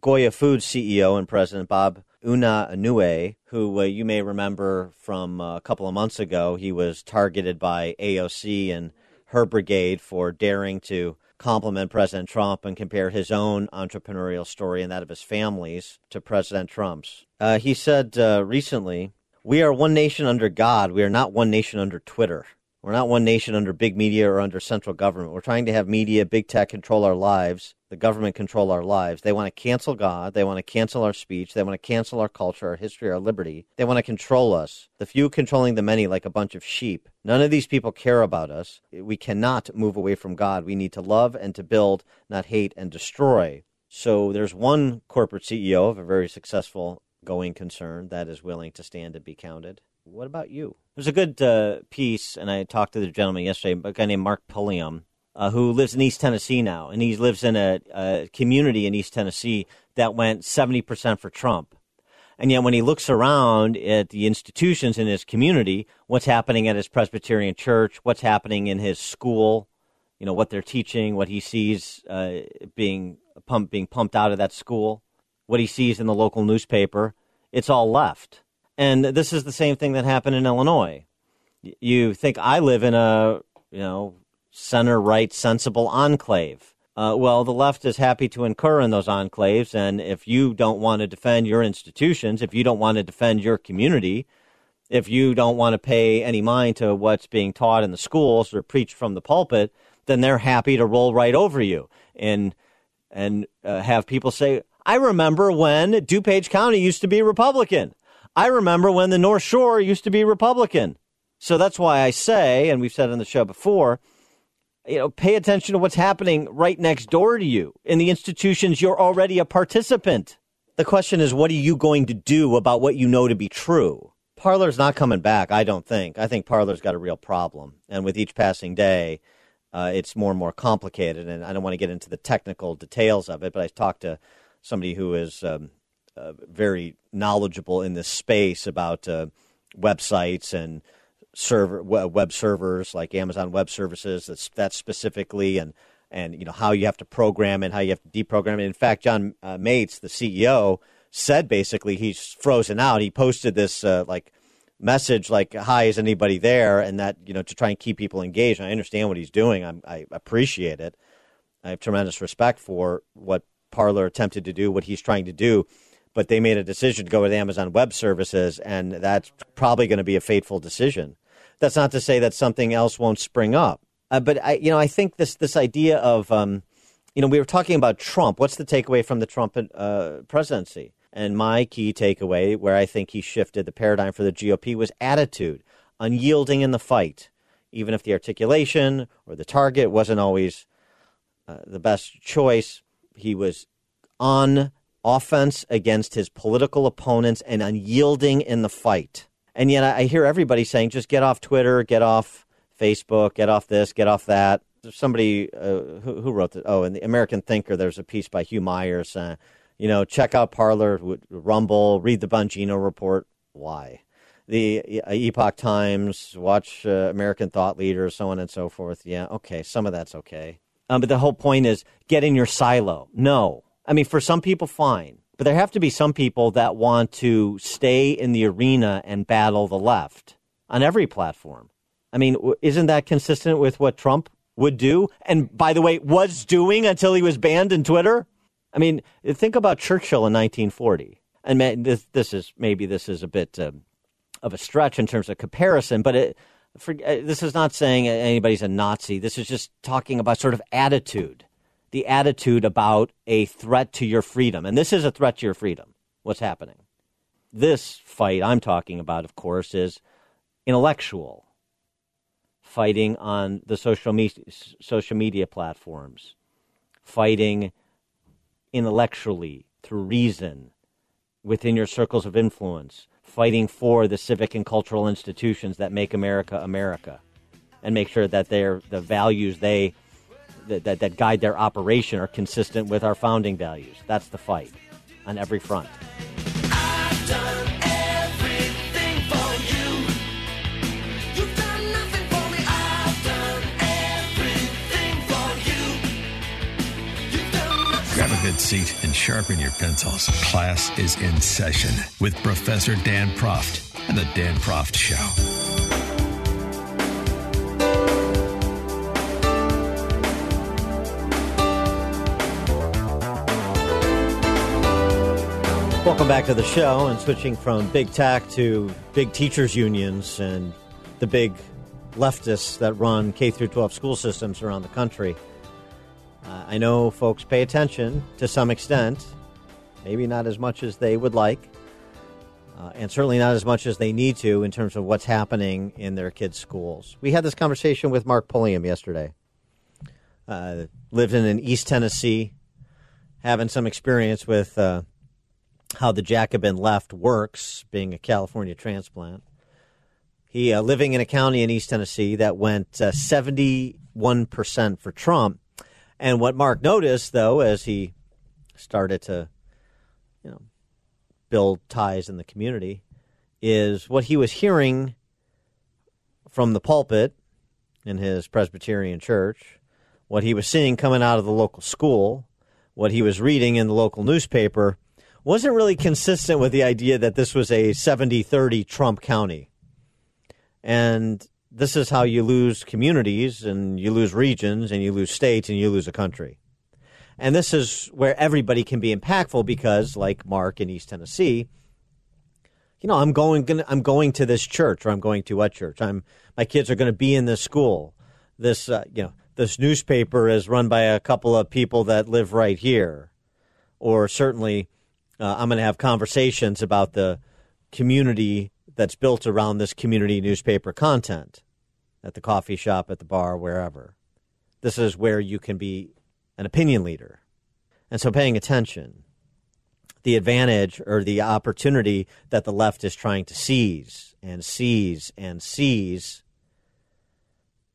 S2: Goya Foods CEO and President Bob Unanue, who uh, you may remember from uh, a couple of months ago. He was targeted by AOC and her brigade for daring to compliment President Trump and compare his own entrepreneurial story and that of his family's to President Trump's. Uh, he said uh, recently, We are one nation under God. We are not one nation under Twitter. We're not one nation under big media or under central government. We're trying to have media, big tech control our lives, the government control our lives. They want to cancel God. They want to cancel our speech. They want to cancel our culture, our history, our liberty. They want to control us. The few controlling the many like a bunch of sheep. None of these people care about us. We cannot move away from God. We need to love and to build, not hate and destroy. So there's one corporate CEO of a very successful going concern that is willing to stand and be counted. What about you? There's a good uh, piece, and I talked to the gentleman yesterday, a guy named Mark Pulliam, uh, who lives in East Tennessee now, and he lives in a, a community in East Tennessee that went 70% for Trump. And yet, when he looks around at the institutions in his community, what's happening at his Presbyterian church, what's happening in his school, you know, what they're teaching, what he sees uh, being pumped, being pumped out of that school, what he sees in the local newspaper, it's all left. And this is the same thing that happened in Illinois. You think I live in a, you know, center right sensible enclave. Uh, well, the left is happy to incur in those enclaves, and if you don't want to defend your institutions, if you don't want to defend your community, if you don't want to pay any mind to what's being taught in the schools or preached from the pulpit, then they're happy to roll right over you and and uh, have people say, "I remember when DuPage County used to be Republican. I remember when the North Shore used to be Republican." So that's why I say, and we've said on the show before, you know, pay attention to what's happening right next door to you in the institutions you're already a participant. The question is, what are you going to do about what you know to be true? Parler's not coming back, I don't think. I think Parler's got a real problem. And with each passing day, uh, it's more and more complicated. And I don't want to get into the technical details of it, but I talked to somebody who is um, uh, very knowledgeable in this space about uh, websites and server web servers like Amazon Web Services. That's that specifically, and and you know how you have to program and how you have to deprogram it. In fact, John uh, Matze, the CEO, said basically he's frozen out. He posted this uh, like message like hi is anybody there and that you know to try and keep people engaged and i understand what he's doing I'm, i appreciate it i have tremendous respect for what parler attempted to do what he's trying to do but they made a decision to go with amazon web services and that's probably going to be a fateful decision. That's not to say that something else won't spring up uh, but i you know i think this this idea of um, you know we were talking about trump. What's the takeaway from the trump uh, presidency? And my key takeaway, where I think he shifted the paradigm for the GOP, was attitude, unyielding in the fight, even if the articulation or the target wasn't always uh, the best choice. He was on offense against his political opponents and unyielding in the fight. And yet I hear everybody saying, just get off Twitter, get off Facebook, get off this, get off that. There's somebody uh, who, who, wrote this. Oh, in the American Thinker, there's a piece by Hugh Myers. Uh, you know, check out Parler, Rumble, read the Bongino report. Why? The uh, Epoch Times, watch uh, American Thought Leaders, so on and so forth. Yeah, okay, some of that's okay. Um, but the whole point is get in your silo. No. I mean, for some people, fine. But there have to be some people that want to stay in the arena and battle the left on every platform. I mean, isn't that consistent with what Trump would do? And by the way, was doing until he was banned in Twitter? I mean, think about Churchill in 1940. And this, this is maybe this is a bit uh, of a stretch in terms of comparison, but it, for, uh, this is not saying anybody's a Nazi. This is just talking about sort of attitude, the attitude about a threat to your freedom. And this is a threat to your freedom. What's happening? This fight I'm talking about, of course, is intellectual fighting on the social, me- social media platforms, fighting intellectually, through reason, within your circles of influence, fighting for the civic and cultural institutions that make America America, and make sure that they're, the values they that, that, that guide their operation are consistent with our founding values. That's the fight on every front.
S1: Grab a good seat and sharpen your pencils. Class is in session with Professor Dan Proft and the Dan Proft Show.
S2: Welcome back to the show and switching from big tech to big teachers unions and the big leftists that run K through 12 school systems around the country. Uh, I know folks pay attention to some extent, maybe not as much as they would like, uh, and certainly not as much as they need to in terms of what's happening in their kids' schools. We had this conversation with Mark Pulliam yesterday. Uh, lived in in East Tennessee, having some experience with uh, how the Jacobin left works, being a California transplant. He uh, living in a county in East Tennessee that went uh, seventy one percent for Trump and what Mark noticed, though, as he started to, you know, build ties in the community, is what he was hearing from the pulpit in his Presbyterian church, what he was seeing coming out of the local school, what he was reading in the local newspaper, wasn't really consistent with the idea that this was a 70 30 Trump county. And this is how you lose communities and you lose regions and you lose states and you lose a country. And this is where everybody can be impactful because, like Mark in East Tennessee, you know, I'm going, I'm going to this church or I'm going to what church? I'm, my kids are going to be in this school. This, uh, you know, this newspaper is run by a couple of people that live right here. Or certainly, uh, I'm going to have conversations about the community that's built around this community newspaper content at the coffee shop, at the bar, wherever. This is where you can be an opinion leader. And so paying attention, the advantage or the opportunity that the left is trying to seize and seize and seize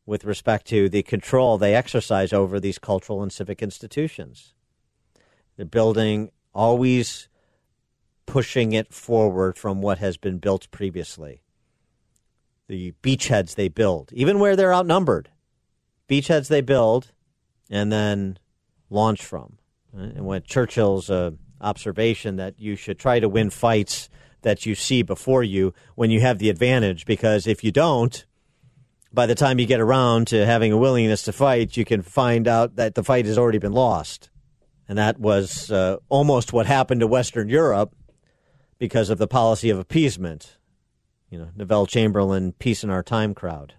S2: with respect to the control they exercise over these cultural and civic institutions. They're building always pushing it forward from what has been built previously. The beachheads they build, even where they're outnumbered, beachheads they build and then launch from. And what Churchill's uh, observation that you should try to win fights that you see before you when you have the advantage, because if you don't, by the time you get around to having a willingness to fight, you can find out that the fight has already been lost. And that was uh, almost what happened to Western Europe because of the policy of appeasement. You know, Neville Chamberlain, peace in our time crowd.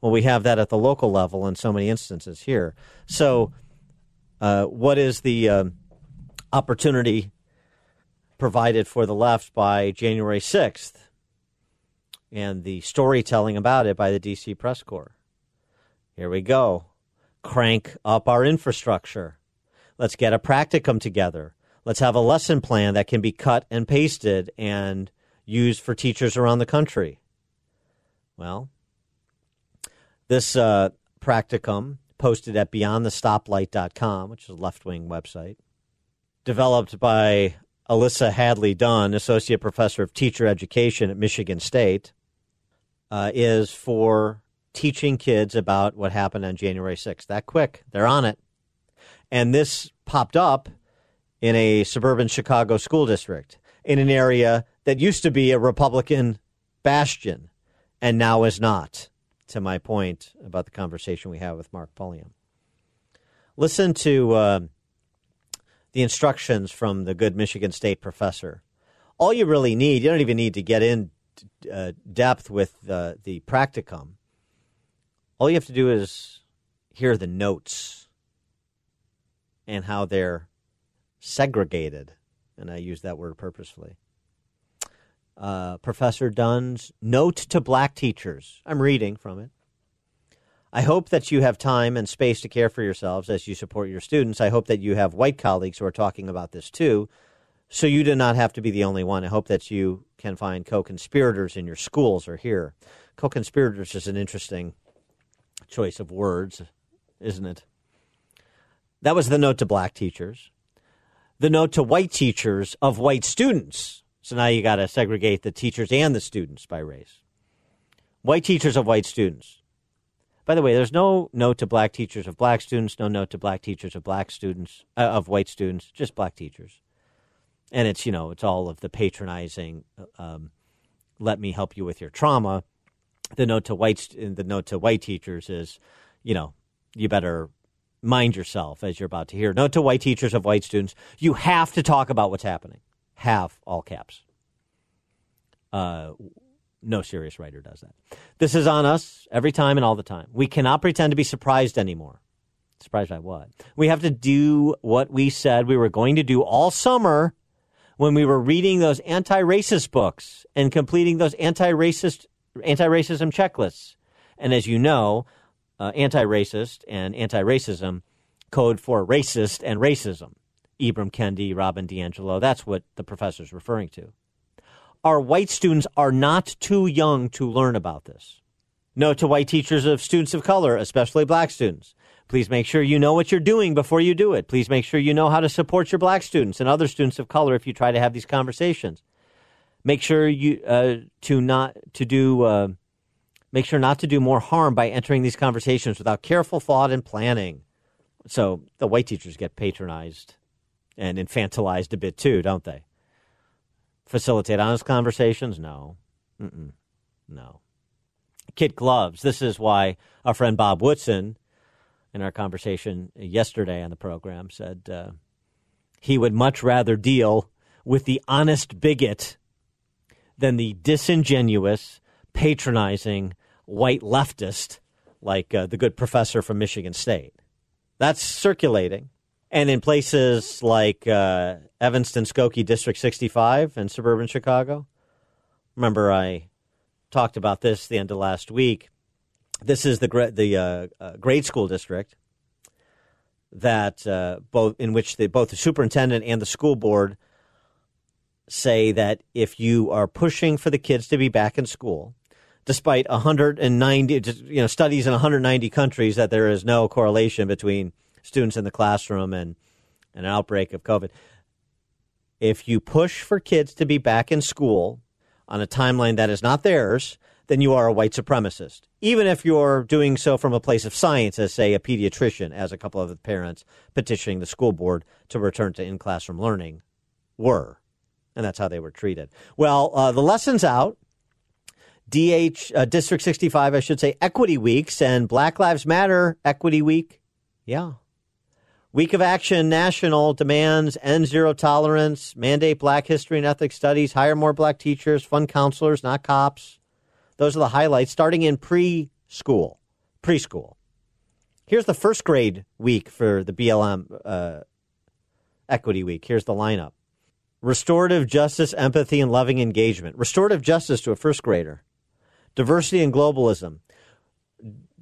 S2: Well, we have that at the local level in so many instances here. So, uh, what is the uh, opportunity provided for the left by January 6th and the storytelling about it by the DC Press Corps? Here we go. Crank up our infrastructure. Let's get a practicum together. Let's have a lesson plan that can be cut and pasted and used for teachers around the country. Well, this uh, practicum, posted at beyondthestoplight.com, which is a left wing website, developed by Alyssa Hadley Dunn, Associate Professor of Teacher Education at Michigan State, uh, is for teaching kids about what happened on January 6th. That quick. They're on it. And this popped up in a suburban Chicago school district in an area that used to be a Republican bastion and now is not to my point about the conversation we had with Mark Pulliam. Listen to uh, the instructions from the good Michigan State professor. All you really need, you don't even need to get in uh, depth with uh, the practicum. All you have to do is hear the notes and how they're segregated. And I use that word purposefully uh, Professor Dunn's Note to Black Teachers. I'm reading from it. I hope that you have time and space to care for yourselves as you support your students. I hope that you have white colleagues who are talking about this too, so you do not have to be the only one. I hope that you can find co conspirators in your schools or here. Co conspirators is an interesting choice of words, isn't it? That was the note to black teachers. The note to white teachers of white students so now you got to segregate the teachers and the students by race. White teachers of white students. By the way, there's no note to black teachers of black students, no note to black teachers of black students, uh, of white students, just black teachers. And it's, you know, it's all of the patronizing, um, let me help you with your trauma. The note to white, the note to white teachers is, you know, you better mind yourself as you're about to hear. Note to white teachers of white students, you have to talk about what's happening have all caps. Uh, no serious writer does that. This is on us every time and all the time. We cannot pretend to be surprised anymore. Surprised by what? We have to do what we said we were going to do all summer when we were reading those anti-racist books and completing those anti-racist anti-racism checklists. And as you know, uh, anti-racist and anti-racism code for racist and racism. Ibram Kendi, Robin DiAngelo. That's what the professor's referring to. Our white students are not too young to learn about this. Note to white teachers of students of color, especially black students. Please make sure you know what you're doing before you do it. Please make sure you know how to support your black students and other students of color if you try to have these conversations. Make sure you uh, to not to do uh, make sure not to do more harm by entering these conversations without careful thought and planning. So the white teachers get patronized and infantilized a bit too, don't they? Facilitate honest conversations? No. Mm-mm. No. Kid gloves. This is why our friend Bob Woodson, in our conversation yesterday on the program, said uh, he would much rather deal with the honest bigot than the disingenuous, patronizing white leftist like uh, the good professor from Michigan State. That's circulating. And in places like uh, Evanston, Skokie, District 65 in suburban Chicago, remember I talked about this the end of last week. This is the the uh, uh, grade school district that uh, both in which the, both the superintendent and the school board say that if you are pushing for the kids to be back in school, despite 190 you know studies in 190 countries that there is no correlation between students in the classroom and, and an outbreak of COVID. If you push for kids to be back in school on a timeline that is not theirs, then you are a white supremacist. Even if you're doing so from a place of science, as, say, a pediatrician, as a couple of the parents petitioning the school board to return to in classroom learning were. And that's how they were treated. Well, uh, the lesson's out. DH, uh, District 65, I should say, Equity Weeks and Black Lives Matter Equity Week. Yeah. Week of Action National demands end zero tolerance, mandate black history and ethics studies, hire more black teachers, fund counselors, not cops. Those are the highlights starting in preschool. Preschool. Here's the first grade week for the BLM uh, Equity Week. Here's the lineup restorative justice, empathy, and loving engagement. Restorative justice to a first grader. Diversity and globalism.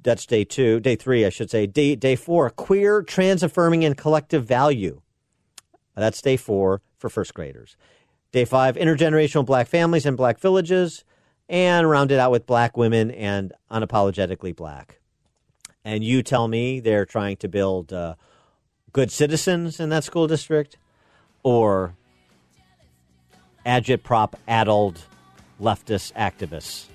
S2: That's day two, day three, I should say. Day, day four, queer, trans affirming, and collective value. That's day four for first graders. Day five, intergenerational black families and black villages and rounded out with black women and unapologetically black. And you tell me they're trying to build uh, good citizens in that school district or agitprop addled leftist activists.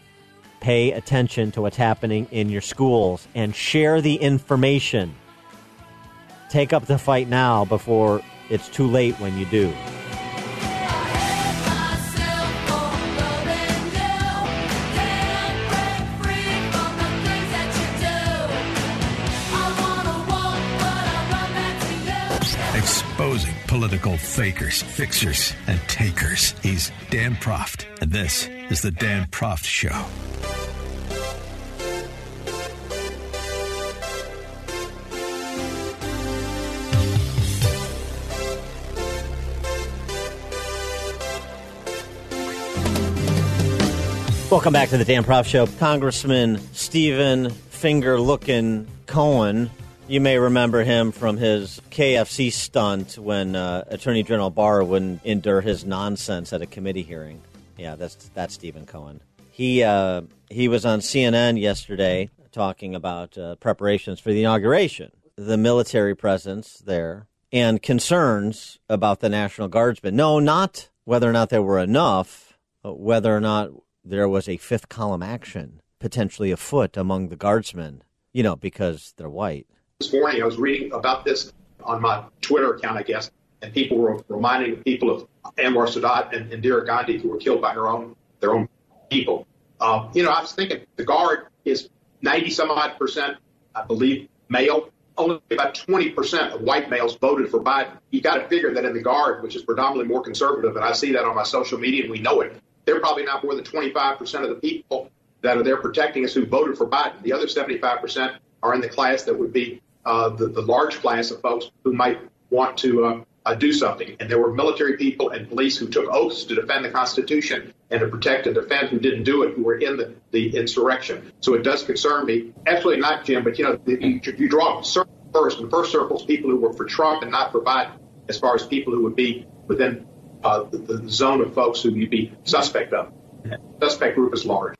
S2: Pay attention to what's happening in your schools and share the information. Take up the fight now before it's too late when you do.
S1: Political fakers, fixers, and takers. He's Dan Proft, and this is the Dan Proft Show.
S2: Welcome back to the Dan Proft Show. Congressman Stephen Finger Lickin' Cohen you may remember him from his KFC stunt when uh, Attorney General Barr wouldn't endure his nonsense at a committee hearing. Yeah, that's that's Stephen Cohen. He uh, he was on CNN yesterday talking about uh, preparations for the inauguration, the military presence there, and concerns about the National Guardsmen. No, not whether or not there were enough, whether or not there was a fifth column action potentially afoot among the guardsmen. You know, because they're white
S18: this morning I was reading about this on my Twitter account, I guess, and people were reminding people of Anwar Sadat and Indira Gandhi who were killed by their own their own people. Um, you know, I was thinking the guard is 90 some odd percent, I believe, male. Only about 20 percent of white males voted for Biden. You got to figure that in the guard, which is predominantly more conservative, and I see that on my social media, and we know it. They're probably not more than 25 percent of the people that are there protecting us who voted for Biden. The other 75 percent are in the class that would be uh, the, the large class of folks who might want to uh, uh, do something. And there were military people and police who took oaths to defend the Constitution and to protect and defend who didn't do it, who were in the, the insurrection. So it does concern me. Absolutely not, Jim, but you know, you, you draw circle first. The first circle is people who were for Trump and not for Biden, as far as people who would be within uh, the, the zone of folks who you'd be suspect of. Suspect group is large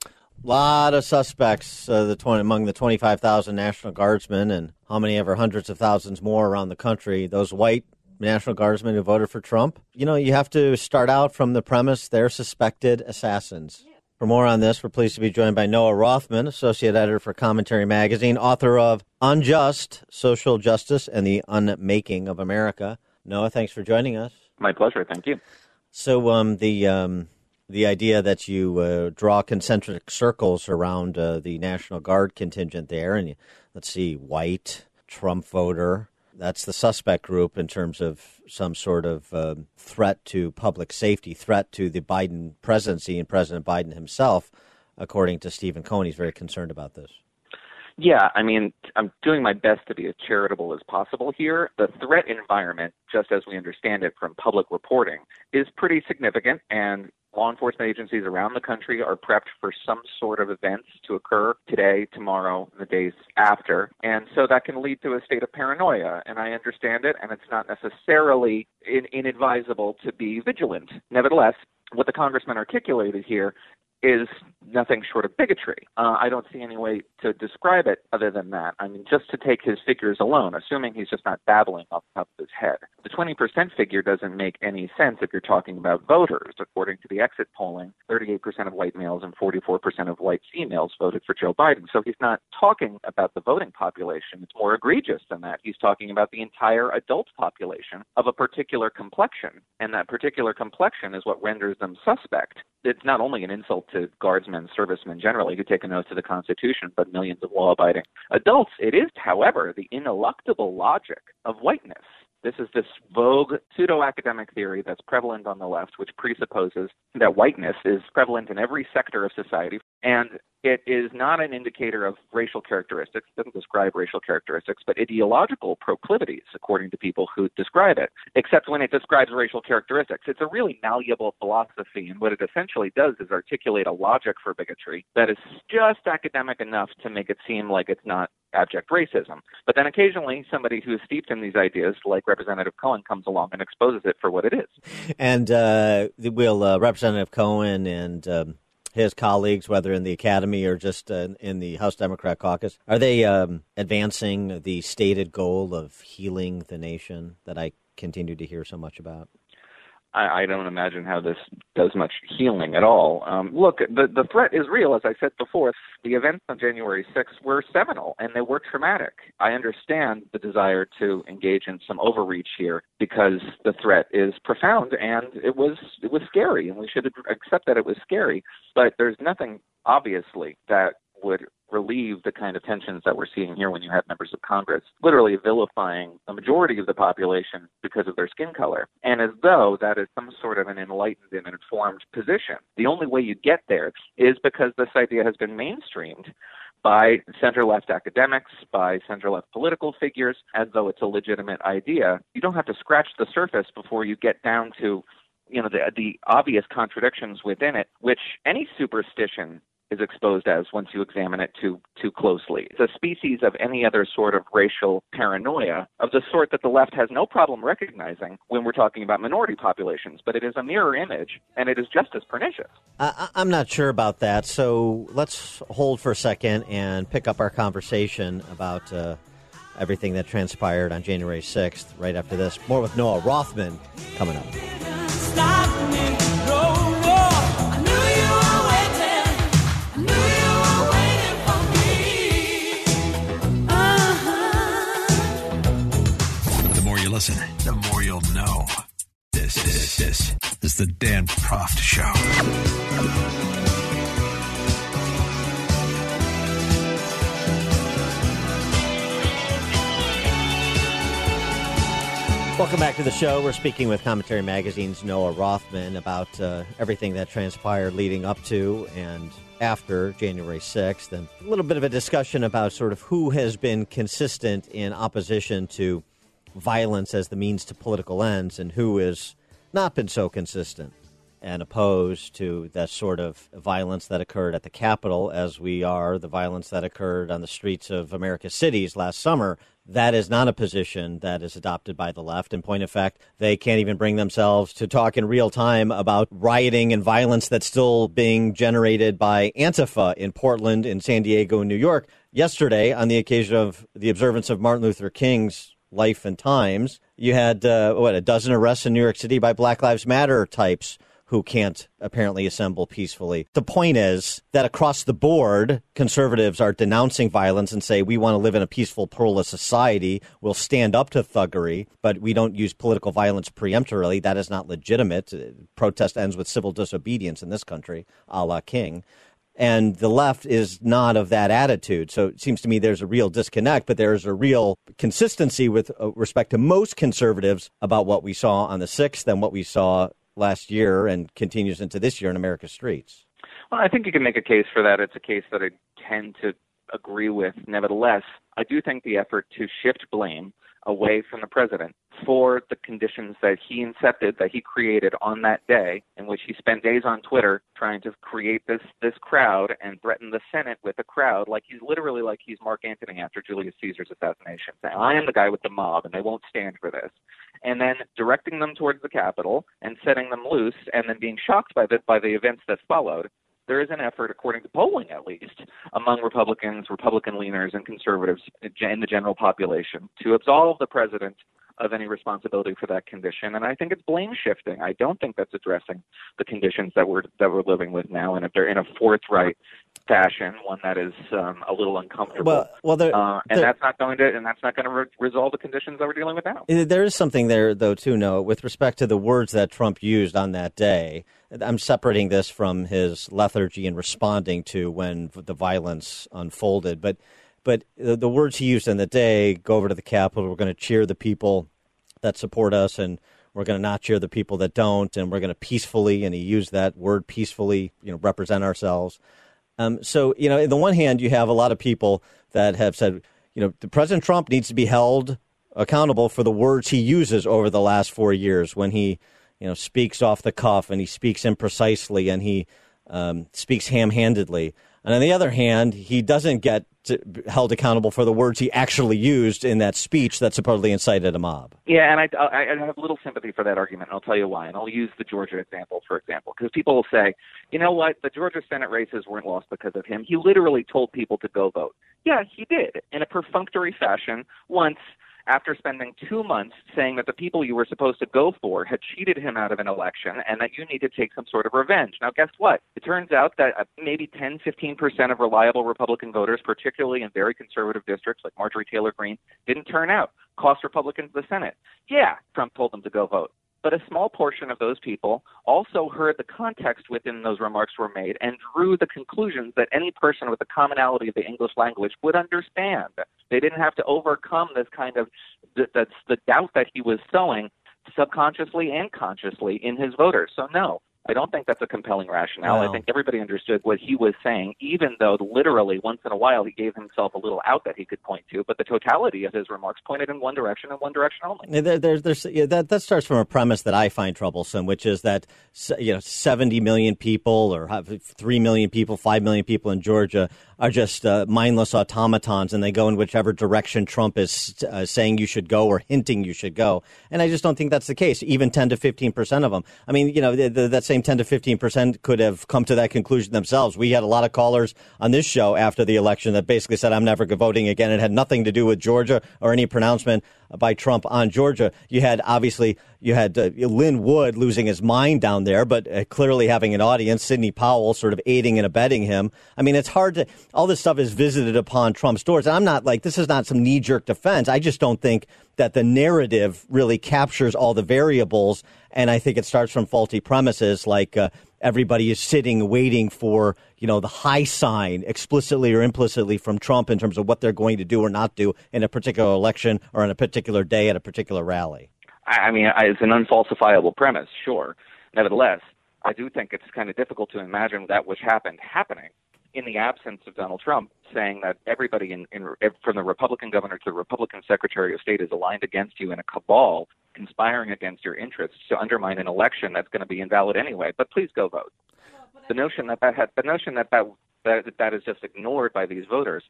S2: lot of suspects uh, the 20, among the 25,000 National Guardsmen and how many ever hundreds of thousands more around the country. Those white National Guardsmen who voted for Trump. You know, you have to start out from the premise they're suspected assassins. For more on this, we're pleased to be joined by Noah Rothman, Associate Editor for Commentary Magazine, author of Unjust Social Justice and the Unmaking of America. Noah, thanks for joining us.
S19: My pleasure. Thank you.
S2: So, um, the um, the idea that you uh, draw concentric circles around uh, the National Guard contingent there, and you, let's see, white, Trump voter. That's the suspect group in terms of some sort of uh, threat to public safety, threat to the Biden presidency and President Biden himself, according to Stephen Cohen. He's very concerned about this.
S19: Yeah, I mean, I'm doing my best to be as charitable as possible here. The threat environment, just as we understand it from public reporting, is pretty significant, and law enforcement agencies around the country are prepped for some sort of events to occur today, tomorrow, and the days after. And so that can lead to a state of paranoia. And I understand it, and it's not necessarily in- inadvisable to be vigilant. Nevertheless, what the congressman articulated here is nothing short of bigotry. Uh, I don't see any way to describe it other than that. I mean, just to take his figures alone, assuming he's just not babbling off the top of his head. The 20% figure doesn't make any sense if you're talking about voters. According to the exit polling, 38% of white males and 44% of white females voted for Joe Biden. So he's not talking about the voting population. It's more egregious than that. He's talking about the entire adult population of a particular complexion. And that particular complexion is what renders them suspect. It's not only an insult to guardsmen, servicemen generally who take an oath to the Constitution, but millions of law abiding adults. It is, however, the ineluctable logic of whiteness. This is this vogue pseudo academic theory that's prevalent on the left, which presupposes that whiteness is prevalent in every sector of society. And it is not an indicator of racial characteristics, it doesn't describe racial characteristics, but ideological proclivities, according to people who describe it, except when it describes racial characteristics. It's a really malleable philosophy, and what it essentially does is articulate a logic for bigotry that is just academic enough to make it seem like it's not abject racism. But then occasionally somebody who is steeped in these ideas, like Representative Cohen, comes along and exposes it for what it is.
S2: And uh, will uh, Representative Cohen and um, his colleagues, whether in the academy or just uh, in the House Democrat caucus, are they um, advancing the stated goal of healing the nation that I continue to hear so much about?
S19: I, I don't imagine how this does much healing at all. Um, look, the the threat is real, as I said before. The events on January 6th were seminal and they were traumatic. I understand the desire to engage in some overreach here because the threat is profound and it was it was scary, and we should accept that it was scary. But there's nothing obviously that would relieve the kind of tensions that we're seeing here when you have members of Congress literally vilifying a majority of the population because of their skin color, and as though that is some sort of an enlightened and informed position. The only way you get there is because this idea has been mainstreamed by center left academics, by center left political figures, as though it's a legitimate idea. You don't have to scratch the surface before you get down to you know the the obvious contradictions within it which any superstition is exposed as once you examine it too too closely. It's a species of any other sort of racial paranoia of the sort that the left has no problem recognizing when we're talking about minority populations, but it is a mirror image and it is just as pernicious.
S2: I, I'm not sure about that, so let's hold for a second and pick up our conversation about uh, everything that transpired on January 6th right after this. More with Noah Rothman coming up.
S1: Listen, the more you'll know. This, this, this is the Dan Proft Show.
S2: Welcome back to the show. We're speaking with Commentary Magazine's Noah Rothman about uh, everything that transpired leading up to and after January 6th, and a little bit of a discussion about sort of who has been consistent in opposition to violence as the means to political ends and who has not been so consistent and opposed to that sort of violence that occurred at the Capitol, as we are the violence that occurred on the streets of America's cities last summer. That is not a position that is adopted by the left. In point of fact, they can't even bring themselves to talk in real time about rioting and violence that's still being generated by Antifa in Portland, in San Diego, and New York. Yesterday, on the occasion of the observance of Martin Luther King's Life and Times. You had uh, what a dozen arrests in New York City by Black Lives Matter types who can't apparently assemble peacefully. The point is that across the board, conservatives are denouncing violence and say we want to live in a peaceful, pluralist society. We'll stand up to thuggery, but we don't use political violence preemptorily. That is not legitimate. Protest ends with civil disobedience in this country, a la King and the left is not of that attitude. So it seems to me there's a real disconnect, but there's a real consistency with uh, respect to most conservatives about what we saw on the 6th and what we saw last year and continues into this year in America's streets.
S19: Well, I think you can make a case for that. It's a case that I tend to agree with. Nevertheless, I do think the effort to shift blame away from the president for the conditions that he incepted, that he created on that day, in which he spent days on Twitter trying to create this this crowd and threaten the Senate with a crowd, like he's literally like he's Mark Antony after Julius Caesar's assassination, saying, "I am the guy with the mob, and they won't stand for this," and then directing them towards the Capitol and setting them loose, and then being shocked by the by the events that followed there is an effort, according to polling at least, among Republicans, Republican leaners, and conservatives in the general population to absolve the president of any responsibility for that condition. And I think it's blame shifting. I don't think that's addressing the conditions that we're that we're living with now. And if they're in a forthright fashion, one that is um, a little uncomfortable,
S2: Well, well, there-
S19: uh, and
S2: there-
S19: that's not going to and that's not going to re- resolve the conditions that we're dealing with now.
S2: There is something there, though, too, Noah, with respect to the words that Trump used on that day. I'm separating this from his lethargy in responding to when the violence unfolded. But, but the, the words he used in the day go over to the Capitol, we're going to cheer the people that support us, and we're going to not cheer the people that don't, and we're going to peacefully, and he used that word peacefully, you know, represent ourselves. Um, so, you know, on the one hand, you have a lot of people that have said, you know, the President Trump needs to be held accountable for the words he uses over the last four years when he, you know, speaks off the cuff and he speaks imprecisely and he um, speaks ham-handedly. And on the other hand, he doesn't get held accountable for the words he actually used in that speech that supposedly incited a mob.
S19: Yeah, and I, I, I have little sympathy for that argument, and I'll tell you why. And I'll use the Georgia example, for example, because people will say, you know what, the Georgia Senate races weren't lost because of him. He literally told people to go vote. Yeah, he did, in a perfunctory fashion, once after spending two months saying that the people you were supposed to go for had cheated him out of an election and that you need to take some sort of revenge. Now, guess what? It turns out that uh, maybe 10, 15% of reliable Republican voters, particularly in very conservative districts like Marjorie Taylor Greene, didn't turn out, cost Republicans the Senate. Yeah, Trump told them to go vote. But a small portion of those people also heard the context within those remarks were made and drew the conclusions that any person with the commonality of the English language would understand. They didn't have to overcome this kind of th- that's the doubt that he was sowing subconsciously and consciously in his voters. So no, I don't think that's a compelling rationale. I think everybody understood what he was saying, even though literally once in a while he gave himself a little out that he could point to. But the totality of his remarks pointed in one direction and one direction only.
S2: There, there's, there's, yeah, that, that starts from a premise that I find troublesome, which is that you know 70 million people or have 3 million people, 5 million people in Georgia are just uh, mindless automatons and they go in whichever direction Trump is uh, saying you should go or hinting you should go. And I just don't think that's the case, even 10 to 15% of them. I mean, you know, the, the, that same 10 to 15% could have come to that conclusion themselves. We had a lot of callers on this show after the election that basically said, I'm never voting again. It had nothing to do with Georgia or any pronouncement by Trump on Georgia. You had obviously you had uh, Lin Wood losing his mind down there, but uh, clearly having an audience. Sidney Powell sort of aiding and abetting him. I mean, it's hard to. All this stuff is visited upon Trump's doors, and I'm not like this is not some knee jerk defense. I just don't think that the narrative really captures all the variables, and I think it starts from faulty premises like. Uh, Everybody is sitting, waiting for you know the high sign, explicitly or implicitly, from Trump in terms of what they're going to do or not do in a particular election or on a particular day at a particular rally.
S19: I mean, it's an unfalsifiable premise, sure. Nevertheless, I do think it's kind of difficult to imagine that which happened happening in the absence of Donald Trump saying that everybody in, in from the Republican governor to the Republican Secretary of State is aligned against you in a cabal conspiring against your interests to undermine an election that's going to be invalid anyway. But please go vote. The notion that that had, the notion that that that, that is just ignored by these voters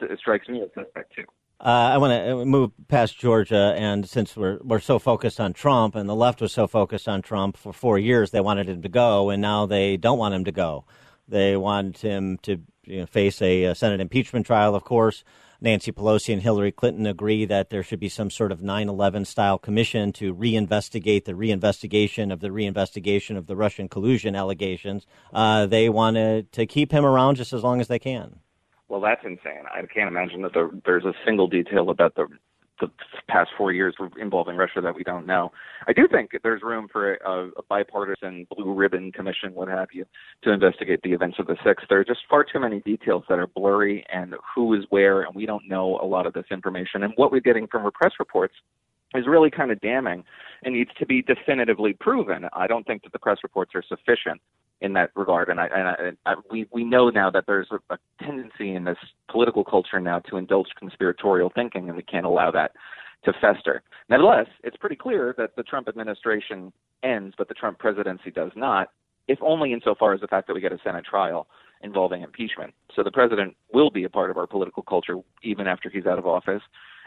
S19: s- strikes me as suspect too.
S2: Uh, I want to move past Georgia, and since we're we're so focused on Trump, and the left was so focused on Trump for four years, they wanted him to go, and now they don't want him to go. They want him to you know, face a, uh Senate impeachment trial, of course. Nancy Pelosi and Hillary Clinton agree that there should be some sort of 9 11 style commission to reinvestigate the reinvestigation of the reinvestigation of the Russian collusion allegations. Uh, they want to, keep him around just as long as they can.
S19: Well, that's insane. I can't imagine that there, there's a single detail about the the past four years involving Russia that we don't know. I do think there's room for a, a bipartisan blue ribbon commission, what have you, to investigate the events of the sixth. There are just far too many details that are blurry, and who is where, and we don't know a lot of this information. And what we're getting from press reports is really kind of damning and needs to be definitively proven. I don't think that the press reports are sufficient in that regard, and I, and I, I we we know now that there's a, a tendency in this political culture now to indulge conspiratorial thinking, and we can't allow that to fester. Nevertheless, it's pretty clear that the Trump administration ends, but the Trump presidency does not, if only insofar as the fact that we get a Senate trial involving impeachment. So the president will be a part of our political culture even after he's out of office.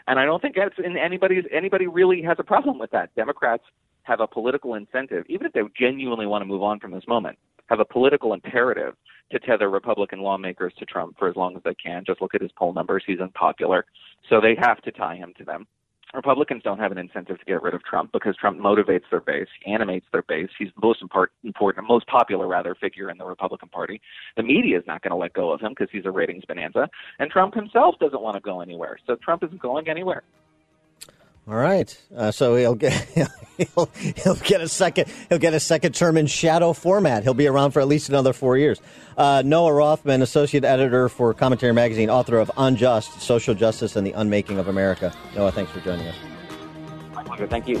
S19: And I don't think that's in anybody's anybody really has a problem with that. Democrats have a political incentive, even if they genuinely want to move on from this moment, have a political imperative to tether Republican lawmakers to Trump for as long as they can. Just look at his poll numbers; he's unpopular, so they have to tie him to them. Republicans don't have an incentive to get rid of Trump because Trump motivates their base, animates their base. He's the most important, most popular rather figure in the Republican Party. The media is not going to let go of him because he's a ratings bonanza, and Trump himself doesn't want to go anywhere. So Trump isn't going anywhere.
S2: All right, uh, so he'll get he'll, he'll get a second he'll get a second term in shadow format. He'll be around for at least another four years. Uh, Noah Rothman, associate editor for Commentary Magazine, author of Unjust: Social Justice and the Unmaking of America. Noah, thanks for joining us.
S19: Thank you.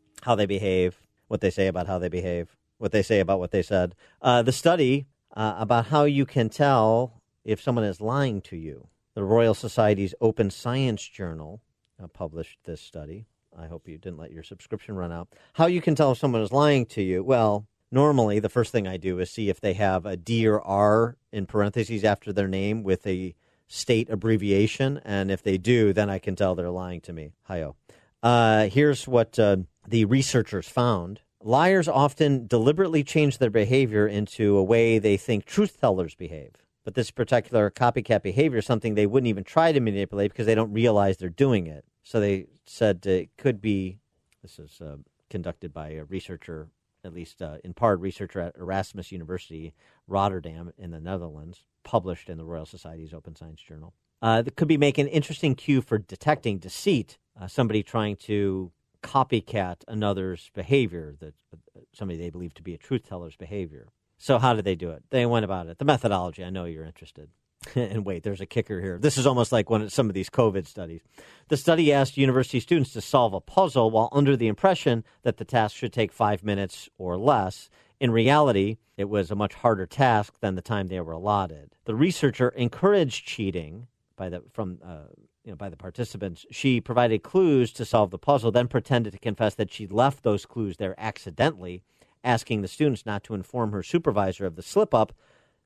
S2: how they behave, what they say about how they behave, what they say about what they said. Uh, the study uh, about how you can tell if someone is lying to you. The Royal Society's Open Science Journal uh, published this study. I hope you didn't let your subscription run out. How you can tell if someone is lying to you? Well, normally the first thing I do is see if they have a D or R in parentheses after their name with a state abbreviation, and if they do, then I can tell they're lying to me. Hi-oh. Uh, here's what uh, the researchers found. Liars often deliberately change their behavior into a way they think truth tellers behave. But this particular copycat behavior is something they wouldn't even try to manipulate because they don't realize they're doing it. So they said it could be, this is uh, conducted by a researcher, at least uh, in part, researcher at Erasmus University, Rotterdam in the Netherlands, published in the Royal Society's Open Science Journal. Uh, that could be making an interesting cue for detecting deceit, uh, somebody trying to copycat another's behavior, that uh, somebody they believe to be a truth teller's behavior. So how did they do it? They went about it. The methodology. I know you're interested. and wait, there's a kicker here. This is almost like one of some of these COVID studies. The study asked university students to solve a puzzle while under the impression that the task should take five minutes or less. In reality, it was a much harder task than the time they were allotted. The researcher encouraged cheating by the from uh, you know by the participants. She provided clues to solve the puzzle, then pretended to confess that she left those clues there accidentally, asking the students not to inform her supervisor of the slip up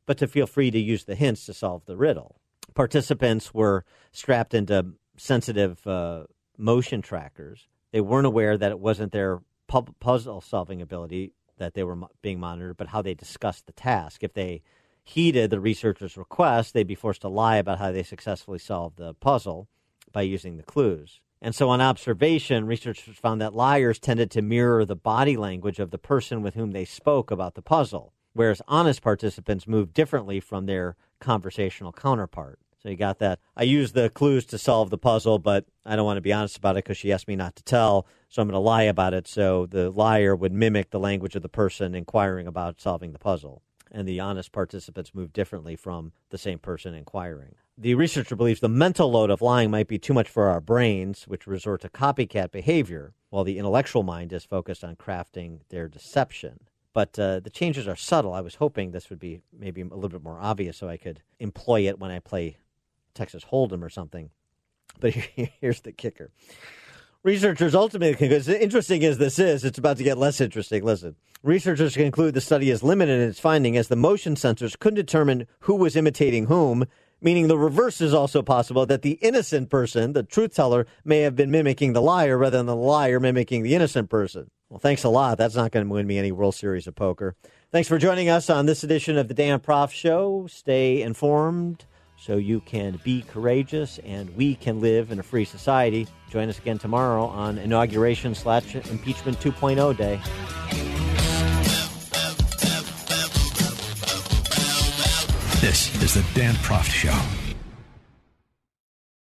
S2: but to feel free to use the hints to solve the riddle. Participants were strapped into sensitive uh, motion trackers. They weren't aware that it wasn't their pu- puzzle solving ability that they were being monitored, but how they discussed the task. If they heeded the researcher's request, they'd be forced to lie about how they successfully solved the puzzle by using the clues. And so, on observation, researchers found that liars tended to mirror the body language of the person with whom they spoke about the puzzle whereas honest participants moved differently from their conversational counterpart. So you got that. I use the clues to solve the puzzle, but I don't want to be honest about it because she asked me not to tell. So I'm going to lie about it. So the liar would mimic the language of the person inquiring about solving the puzzle. And the honest participants move differently from the same person inquiring. The researcher believes the mental load of lying might be too much for our brains, which resort to copycat behavior, while the intellectual mind is focused on crafting their deception but uh, the changes are subtle. I was hoping this would be maybe a little bit more obvious so I could employ it when I play Texas Hold'em or something. But here's the kicker. Researchers ultimately conclude, as interesting as this is, it's about to get less interesting. Listen. Researchers conclude the study is limited in its finding as the motion sensors couldn't determine who was imitating whom, meaning the reverse is also possible that the innocent person, the truth teller, may have been mimicking the liar rather than the liar mimicking the innocent person. Well, thanks a lot. That's not going to win me any World Series of Poker. Thanks for joining us on this edition of the Dan Proft Show. Stay informed so you can be courageous and we can live in a free society. Join us again tomorrow on inauguration slash impeachment 2.0 day.
S1: This is the Dan Proft Show.